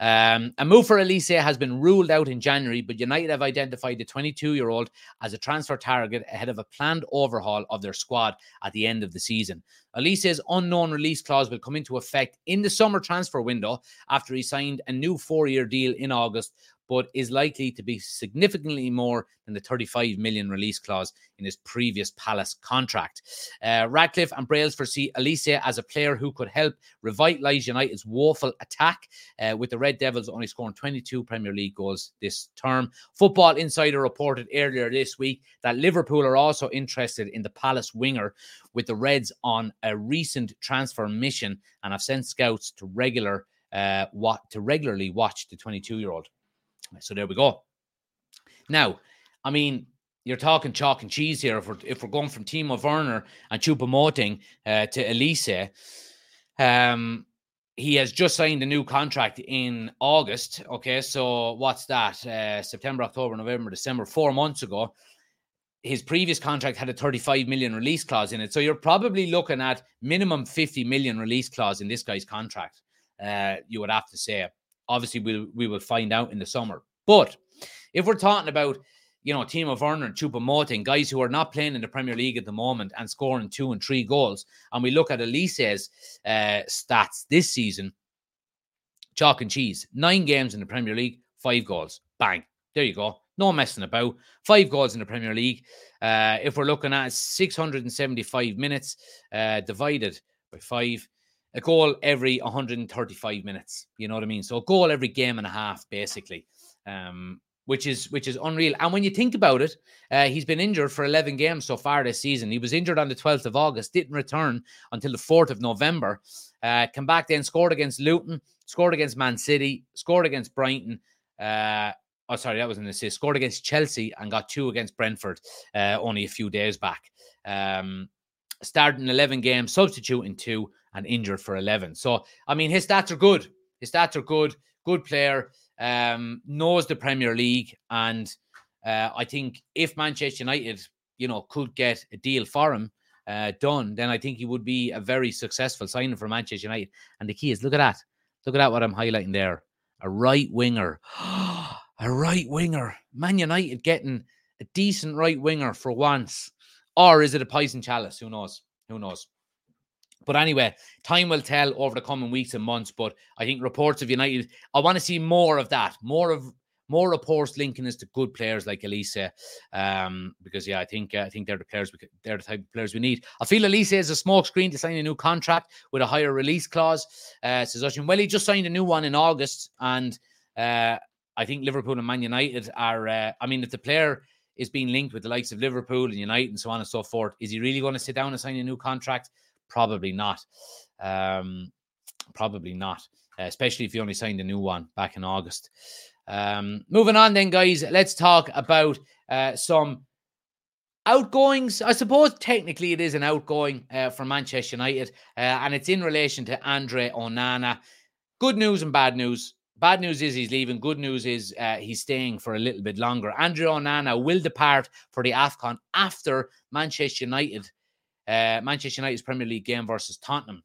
Um, a move for Olise has been ruled out in January, but United have identified the 22-year-old as a transfer target ahead of a planned overhaul of their squad at the end of the season. Olise's unknown release clause will come into effect in the summer transfer window after he signed a new four-year deal in August but is likely to be significantly more than the 35 million release clause in his previous Palace contract. Uh, Ratcliffe and Brailsford see Olise as a player who could help revitalise United's woeful attack, uh, with the Red Devils only scoring 22 Premier League goals this term. Football Insider reported earlier this week that Liverpool are also interested in the Palace winger, with the Reds on a recent transfer mission and have sent scouts to regular uh, what to regularly watch the 22 year old. So there we go. Now, I mean, you're talking chalk and cheese here. If we're if we're going from Timo Werner and Choupo-Moting uh, to Olise, um, he has just signed a new contract in August. Okay, so what's that? Uh, September, October, November, December. Four months ago, his previous contract had a 35 million release clause in it. So you're probably looking at minimum 50 million release clause in this guy's contract. Uh, you would have to say obviously we'll we will find out in the summer. But if we're talking about you know, Timo Werner and Choupo-Moting, guys who are not playing in the Premier League at the moment and scoring two and three goals, and we look at Olise's uh, stats this season, chalk and cheese, nine games in the Premier League, five goals, bang, there you go, no messing about, five goals in the Premier League. Uh, if we're looking at 675 minutes uh, divided by five, a goal every 135 minutes. You know what I mean? So a goal every game and a half, basically. Um, which is which is unreal. And when you think about it, uh, he's been injured for 11 games so far this season. He was injured on the 12th of August, didn't return until the 4th of November. Uh, come back then, scored against Luton, scored against Man City, scored against Brighton. Uh, oh, sorry, that was an assist. Scored against Chelsea and got two against Brentford uh, only a few days back. Um, starting 11 games, substituting two, and injured for 11. So, I mean, his stats are good. His stats are good. Good player. Um, knows the Premier League. And uh, I think if Manchester United, you know, could get a deal for him uh, done, then I think he would be a very successful signing for Manchester United. And the key is look at that. Look at that, what I'm highlighting there. A right winger. (gasps) a right winger. Man United getting a decent right winger for once. Or is it a poison chalice? Who knows? Who knows? But anyway, time will tell over the coming weeks and months. But I think reports of United, I want to see more of that, more of more reports linking us to good players like Olise, um, because yeah, I think uh, I think they're the players we, they're the type of players we need. I feel Olise is a smokescreen to sign a new contract with a higher release clause. Uh, says Ushin. Well, he just signed a new one in August, and uh, I think Liverpool and Man United are. Uh, I mean, if the player is being linked with the likes of Liverpool and United and so on and so forth, is he really going to sit down and sign a new contract? Probably not. Um, Probably not, uh, especially if you only signed a new one back in August. Um, moving on, then, guys, let's talk about uh, some outgoings. I suppose technically it is an outgoing uh, for Manchester United, uh, and it's in relation to Andre Onana. Good news and bad news. Bad news is he's leaving. Good news is uh, he's staying for a little bit longer. Andre Onana will depart for the AFCON after Manchester United, uh, Manchester United's Premier League game versus Tottenham.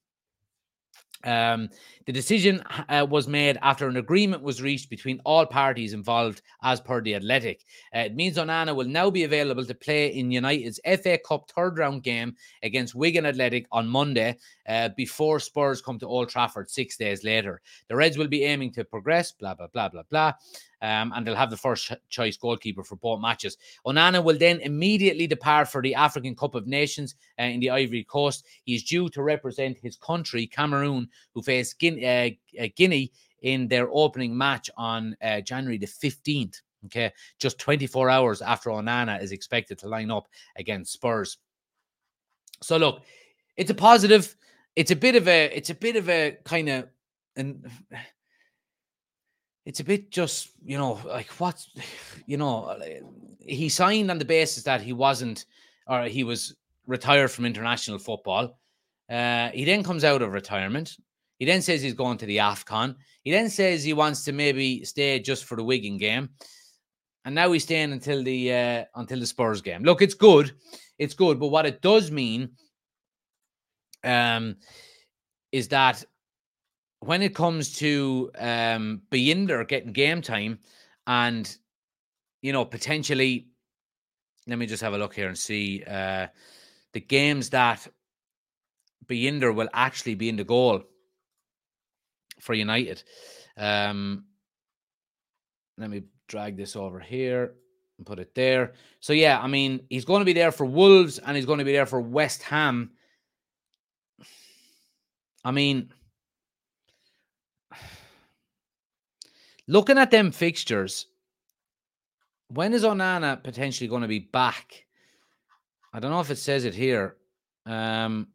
Um, the decision uh, was made after an agreement was reached between all parties involved, as per the Athletic. Uh, it means Onana will now be available to play in United's FA Cup third round game against Wigan Athletic on Monday uh, before Spurs come to Old Trafford six days later. The Reds will be aiming to progress, blah, blah, blah, blah, blah um, and they'll have the first choice goalkeeper for both matches. Onana will then immediately depart for the African Cup of Nations uh, in the Ivory Coast. He's due to represent his country, Cameroon, who face Guinea, uh, uh, Guinea in their opening match on uh, January the 15th. Okay, just 24 hours after Onana is expected to line up against Spurs. So look, it's a positive. It's a bit of a. It's a bit of a kind of and it's a bit just you know like what you know he signed on the basis that he wasn't or he was retired from international football. Uh, he then comes out of retirement. He then says he's going to the afcon. He then says he wants to maybe stay just for the wigan game. And now he's staying until the uh, until the spurs game. Look it's good. It's good. But what it does mean um is that when it comes to um Bayindir getting game time and you know potentially let me just have a look here and see uh the games that Bayindir will actually be in the goal for United. Um let me drag this over here and put it there. So yeah, I mean, he's going to be there for Wolves and he's going to be there for West Ham. I mean, Looking at them fixtures, when is Onana potentially going to be back? I don't know if it says it here. Um,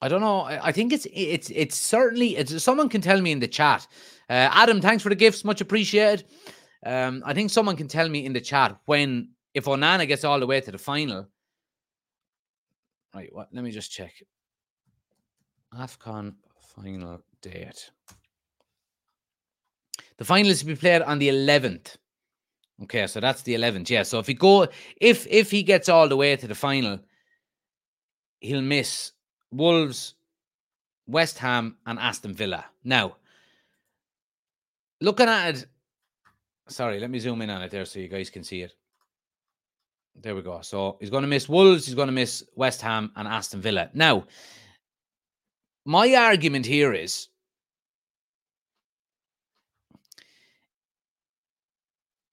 I don't know. I think it's it's it's certainly it's someone can tell me in the chat. Uh, Adam, thanks for the gifts, much appreciated. Um, I think someone can tell me in the chat when if Onana gets all the way to the final, Right, what? Let me just check. AFCON final date. The final is to be played on the 11th. Okay, so that's the 11th. Yeah, so if he go if if he gets all the way to the final, he'll miss Wolves, West Ham, and Aston Villa. Now, looking at it, sorry, let me zoom in on it there so you guys can see it. There we go. So he's going to miss Wolves, he's going to miss West Ham and Aston Villa. Now, my argument here is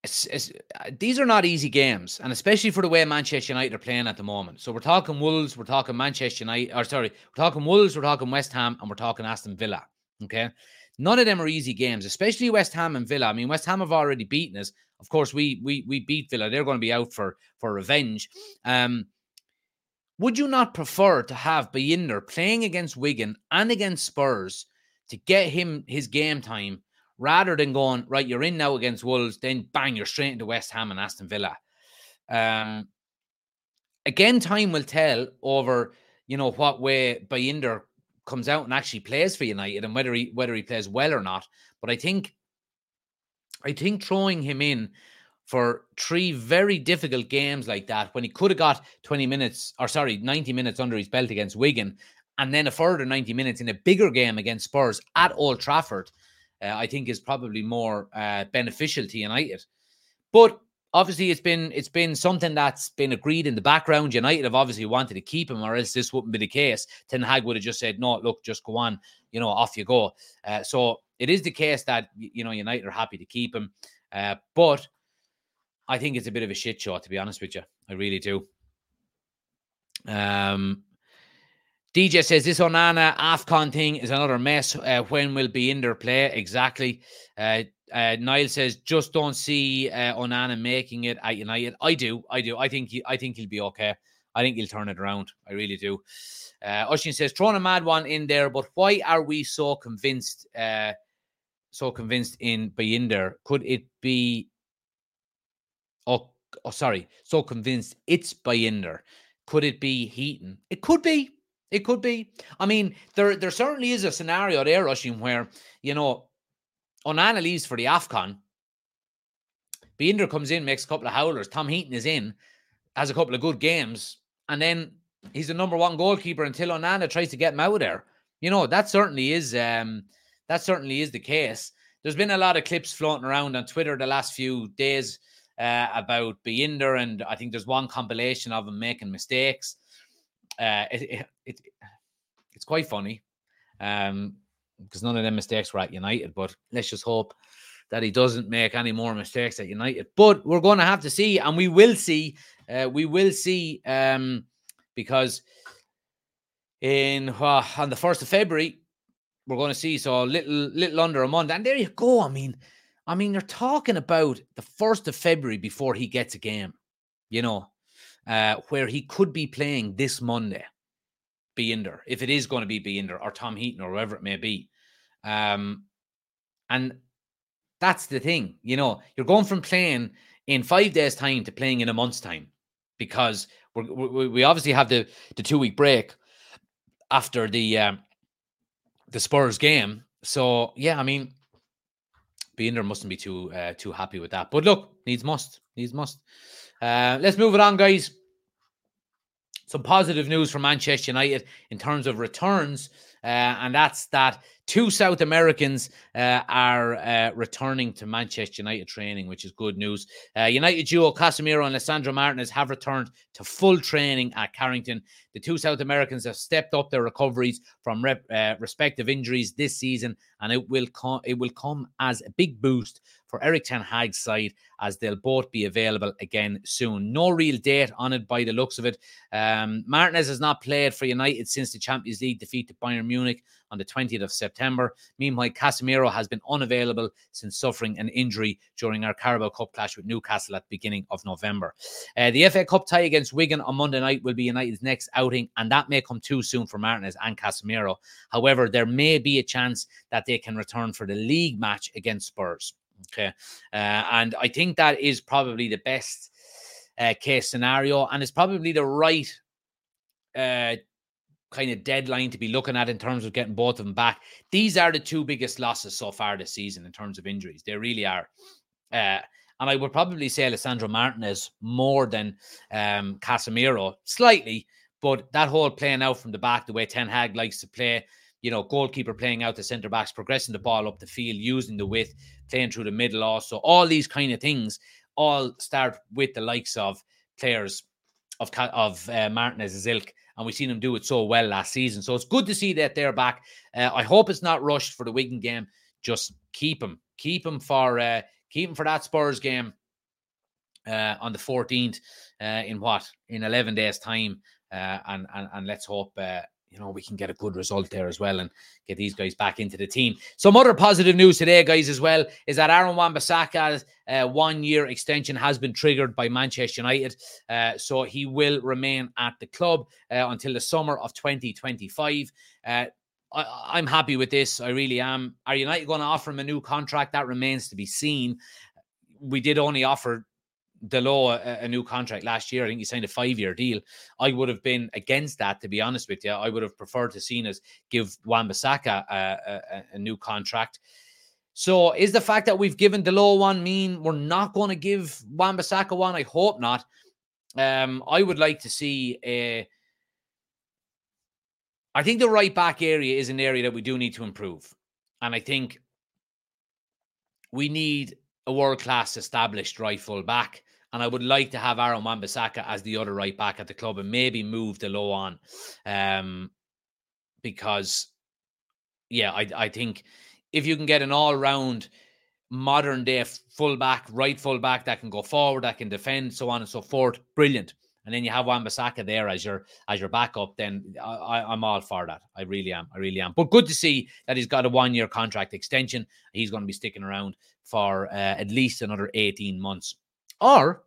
it's, it's, these are not easy games, and especially for the way Manchester United are playing at the moment. So we're talking Wolves, we're talking Manchester United, or sorry, we're talking Wolves, we're talking West Ham, and we're talking Aston Villa. Okay. None of them are easy games, especially West Ham and Villa. I mean, West Ham have already beaten us. Of course, we we we beat Villa. They're going to be out for for revenge. Um, would you not prefer to have Bayindir playing against Wigan and against Spurs to get him his game time rather than going right? You're in now against Wolves, then bang, you're straight into West Ham and Aston Villa. Um, again, time will tell over you know what way Bayindir comes out and actually plays for United and whether he whether he plays well or not. But I think I think throwing him in for three very difficult games like that when he could have got 20 minutes or sorry 90 minutes under his belt against Wigan and then a further 90 minutes in a bigger game against Spurs at Old Trafford uh, I think is probably more uh, beneficial to United but obviously it's been it's been something that's been agreed in the background. United have obviously wanted to keep him, or else this wouldn't be the case. Ten Hag would have just said, "No, look, just go on, you know, off you go." Uh, so it is the case that you know United are happy to keep him, uh, but I think it's a bit of a shit show to be honest with you. I really do. Um, DJ says this Onana Afcon thing is another mess. Uh, when will Bayindir play exactly? Uh, Uh, Niall says, just don't see uh, Onana making it at United. I do, I do. I think he, I think he'll be okay. I think he'll turn it around. I really do. Uh, Oshin says, throwing a mad one in there, but why are we so convinced? Uh, so convinced in Bayindir? Could it be? Oh, oh, sorry. So convinced it's Bayindir. Could it be Heaton? It could be. It could be. I mean, there there certainly is a scenario there, Rushing, where you know Onana leaves for the Afcon. Bayindir comes in, makes a couple of howlers. Tom Heaton is in, has a couple of good games, and then he's the number one goalkeeper until Onana tries to get him out of there. You know, that certainly is um that certainly is the case. There's been a lot of clips floating around on Twitter the last few days uh, about Bayindir, and I think there's one compilation of him making mistakes. Uh, it, it, it, it's quite funny um, because none of them mistakes were at United, but let's just hope that he doesn't make any more mistakes at United. But we're going to have to see, and we will see. Uh, we will see um, because in on the first of February we're going to see so a little little under a month, and there you go. I mean, I mean, you're talking about the first of February before he gets a game. You know, uh, where he could be playing this Monday, Bayindir, if it is going to be Bayindir or Tom Heaton or whoever it may be. Um, and that's the thing, you know, you're going from playing in five days' time to playing in a month's time because we we obviously have the, the two week break after the um, the Spurs game. So yeah, I mean, Bayindir mustn't be too uh, too happy with that. But look, needs must, needs must. Uh, let's move it on, guys. Some positive news for Manchester United in terms of returns, uh, and that's that two South Americans uh, are uh, returning to Manchester United training, which is good news. Uh, United duo Casemiro and Lisandro Martinez have returned to full training at Carrington. The two South Americans have stepped up their recoveries from rep, uh, respective injuries this season, and it will. It will come as a big boost for Erik Ten Hag's side as they'll both be available again soon. No real date on it by the looks of it. Um, Martinez has not played for United since the Champions League defeat to Bayern Munich on the 20th of September. Meanwhile, Casemiro has been unavailable since suffering an injury during our Carabao Cup clash with Newcastle at the beginning of November. Uh, the FA Cup tie against Wigan on Monday night will be United's next outing, and that may come too soon for Martinez and Casemiro. However, there may be a chance that they can return for the league match against Spurs. Okay. Uh, and I think that is probably the best uh, case scenario, and it's probably the right uh, kind of deadline to be looking at in terms of getting both of them back. These are the two biggest losses so far this season in terms of injuries. They really are. Uh, and I would probably say Lisandro Martinez more than um, Casemiro, slightly, but that whole playing out from the back, the way Ten Hag likes to play, you know, goalkeeper playing out the centre backs, progressing the ball up the field, using the width, playing through the middle also. All these kind of things all start with the likes of players of of uh, Martinez's ilk, and we've seen him do it so well last season. So it's good to see that they're back. Uh, I hope it's not rushed for the Wigan game. Just keep him, keep him for uh, keep him for that Spurs game uh, on the 14th uh, in what in 11 days time, uh, and, and and let's hope uh, you know, we can get a good result there as well and get these guys back into the team. Some other positive news today, guys, as well, is that Aaron Wan-Bissaka's uh, one-year extension has been triggered by Manchester United. Uh, so he will remain at the club uh, until the summer of 2025. Uh, I, am happy with this. I really am. Are United going to offer him a new contract? That remains to be seen. We did only offer Dalot a, a, new contract last year. I think he signed a five year deal. I would have been against that, to be honest with you. I would have preferred to seen us give Wan-Bissaka a, a, a, new contract. So, is the fact that we've given Dalot one mean we're not going to give Wan-Bissaka one? I hope not. Um, I would like to see a. I think the right back area is an area that we do need to improve. And I think we need a world class established right full back. And I would like to have Aaron Wan-Bissaka as the other right back at the club and maybe move Dalot on. Um, because, yeah, I, I think if you can get an all round modern day fullback, right fullback that can go forward, that can defend, so on and so forth, brilliant. And then you have Wan-Bissaka there as your as your backup. Then I, I'm all for that. I really am. I really am. But good to see that he's got a one year contract extension. He's going to be sticking around for uh, at least another 18 months. Or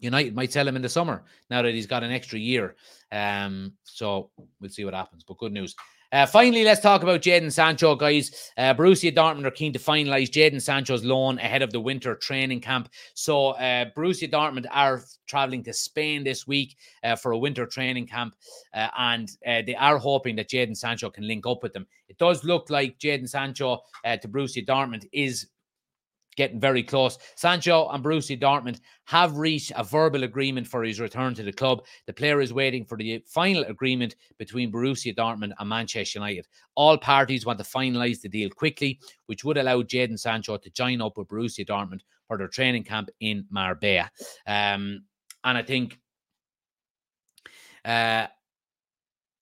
United might sell him in the summer now that he's got an extra year. Um, so we'll see what happens. But good news. Uh, finally, let's talk about Jadon Sancho, guys. Uh, Borussia Dortmund are keen to finalise Jadon Sancho's loan ahead of the winter training camp. So, uh, Borussia Dortmund are travelling to Spain this week uh, for a winter training camp, uh, and uh, they are hoping that Jadon Sancho can link up with them. It does look like Jadon Sancho uh, to Borussia Dortmund is getting very close. Sancho and Borussia Dortmund have reached a verbal agreement for his return to the club. The player is waiting for the final agreement between Borussia Dortmund and Manchester United. All parties want to finalise the deal quickly, which would allow Jadon Sancho to join up with Borussia Dortmund for their training camp in Marbella. Um, and I think. Uh,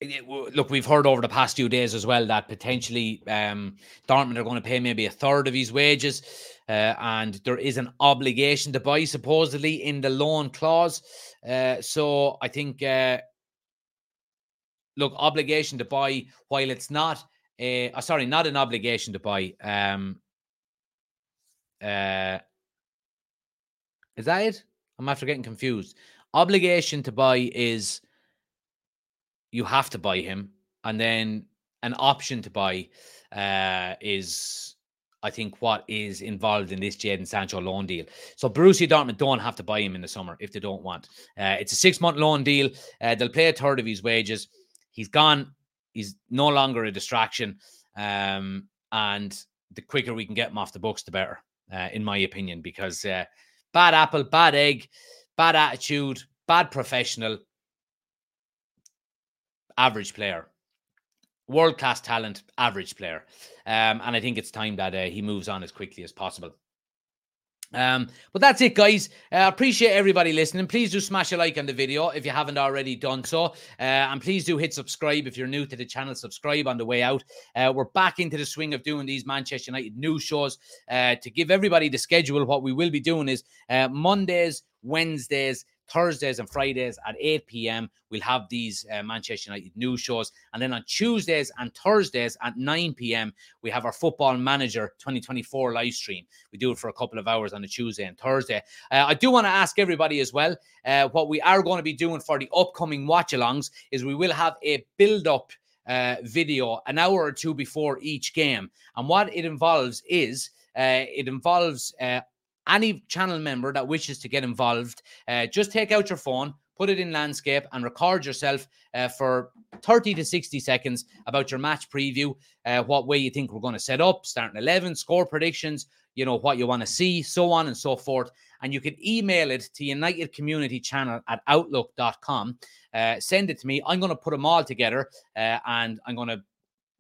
look, we've heard over the past few days as well that potentially um, Dortmund are going to pay maybe a third of his wages, uh, and there is an obligation to buy supposedly in the loan clause. Uh, so I think, uh, look, obligation to buy while it's not, a, uh, sorry, not an obligation to buy. Um, uh, is that it? I'm after getting confused. Obligation to buy is you have to buy him, and then an option to buy uh, is, I think, what is involved in this Jadon Sancho loan deal. So Borussia Dortmund don't have to buy him in the summer if they don't want. Uh, it's a six month loan deal. Uh, they'll pay a third of his wages. He's gone. He's no longer a distraction, um, and the quicker we can get him off the books, the better, uh, in my opinion. Because uh, bad apple, bad egg, bad attitude, bad professional average player. World class talent, average player. Um, and I think it's time that uh, he moves on as quickly as possible. Um, but that's it, guys. Uh, appreciate everybody listening. Please do smash a like on the video if you haven't already done so. Uh, and please do hit subscribe if you're new to the channel. Subscribe on the way out. Uh, we're back into the swing of doing these Manchester United news shows. Uh, to give everybody the schedule, what we will be doing is uh, Mondays, Wednesdays, Thursdays and Fridays at 8 p.m. We'll have these uh, Manchester United news shows. And then on Tuesdays and Thursdays at 9 p.m., we have our Football Manager 2024 live stream. We do it for a couple of hours on a Tuesday and Thursday. Uh, I do want to ask everybody as well uh, what we are going to be doing for the upcoming watch alongs is we will have a build up. Uh, video an hour or two before each game. And what it involves is uh, it involves uh, any channel member that wishes to get involved, uh, just take out your phone, put it in landscape, and record yourself uh, for 30 to 60 seconds about your match preview, uh, what way you think we're going to set up, starting 11, score predictions, you know, what you want to see, so on and so forth. And you can email it to United Community Channel at outlook.com. Uh, send it to me. I'm going to put them all together uh, and I'm going to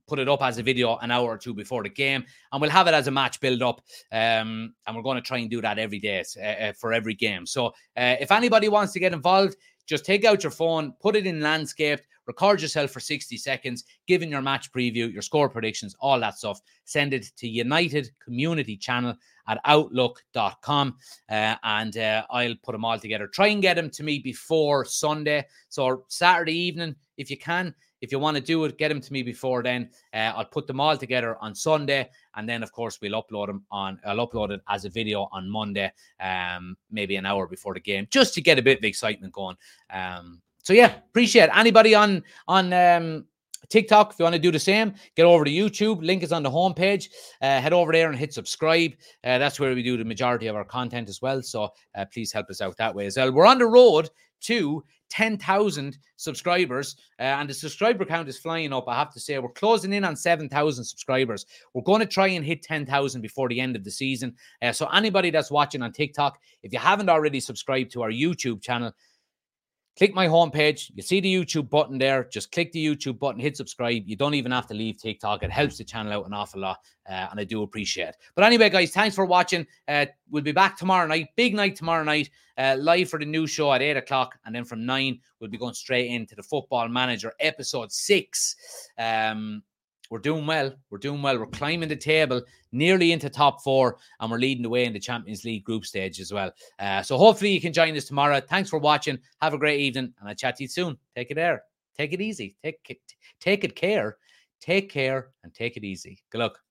put it up as a video an hour or two before the game, and we'll have it as a match build up. Um, and we're going to try and do that every day uh, for every game. So uh, if anybody wants to get involved, just take out your phone, put it in landscape, record yourself for 60 seconds, giving your match preview, your score predictions, all that stuff. Send it to United Community Channel at outlook.com uh, and uh, I'll put them all together. Try and get them to me before Sunday. So Saturday evening, if you can, if you want to do it, get them to me before then. Uh, I'll put them all together on Sunday, and then of course we'll upload them on. I'll upload it as a video on Monday, um, maybe an hour before the game, just to get a bit of excitement going. Um, so yeah, appreciate it. anybody on on um, TikTok, if you want to do the same, get over to YouTube. Link is on the homepage. Uh, head over there and hit subscribe. Uh, that's where we do the majority of our content as well. So uh, please help us out that way as well. We're on the road to 10,000 subscribers, uh, and the subscriber count is flying up. I have to say, we're closing in on 7,000 subscribers. We're going to try and hit 10,000 before the end of the season. Uh, so, anybody that's watching on TikTok, if you haven't already subscribed to our YouTube channel, click my homepage. You see the YouTube button there. Just click the YouTube button, hit subscribe. You don't even have to leave TikTok. It helps the channel out an awful lot, uh, and I do appreciate it. But anyway, guys, thanks for watching. Uh, we'll be back tomorrow night. Big night tomorrow night, uh, live for the new show at 8 o'clock. And then from 9, we'll be going straight into the Football Manager episode 6. Um, we're doing well. We're doing well. We're climbing the table nearly into top four, and we're leading the way in the Champions League group stage as well. Uh, so hopefully you can join us tomorrow. Thanks for watching. Have a great evening, and I'll chat to you soon. Take it there. Take it easy. Take take it care. Take care and take it easy. Good luck.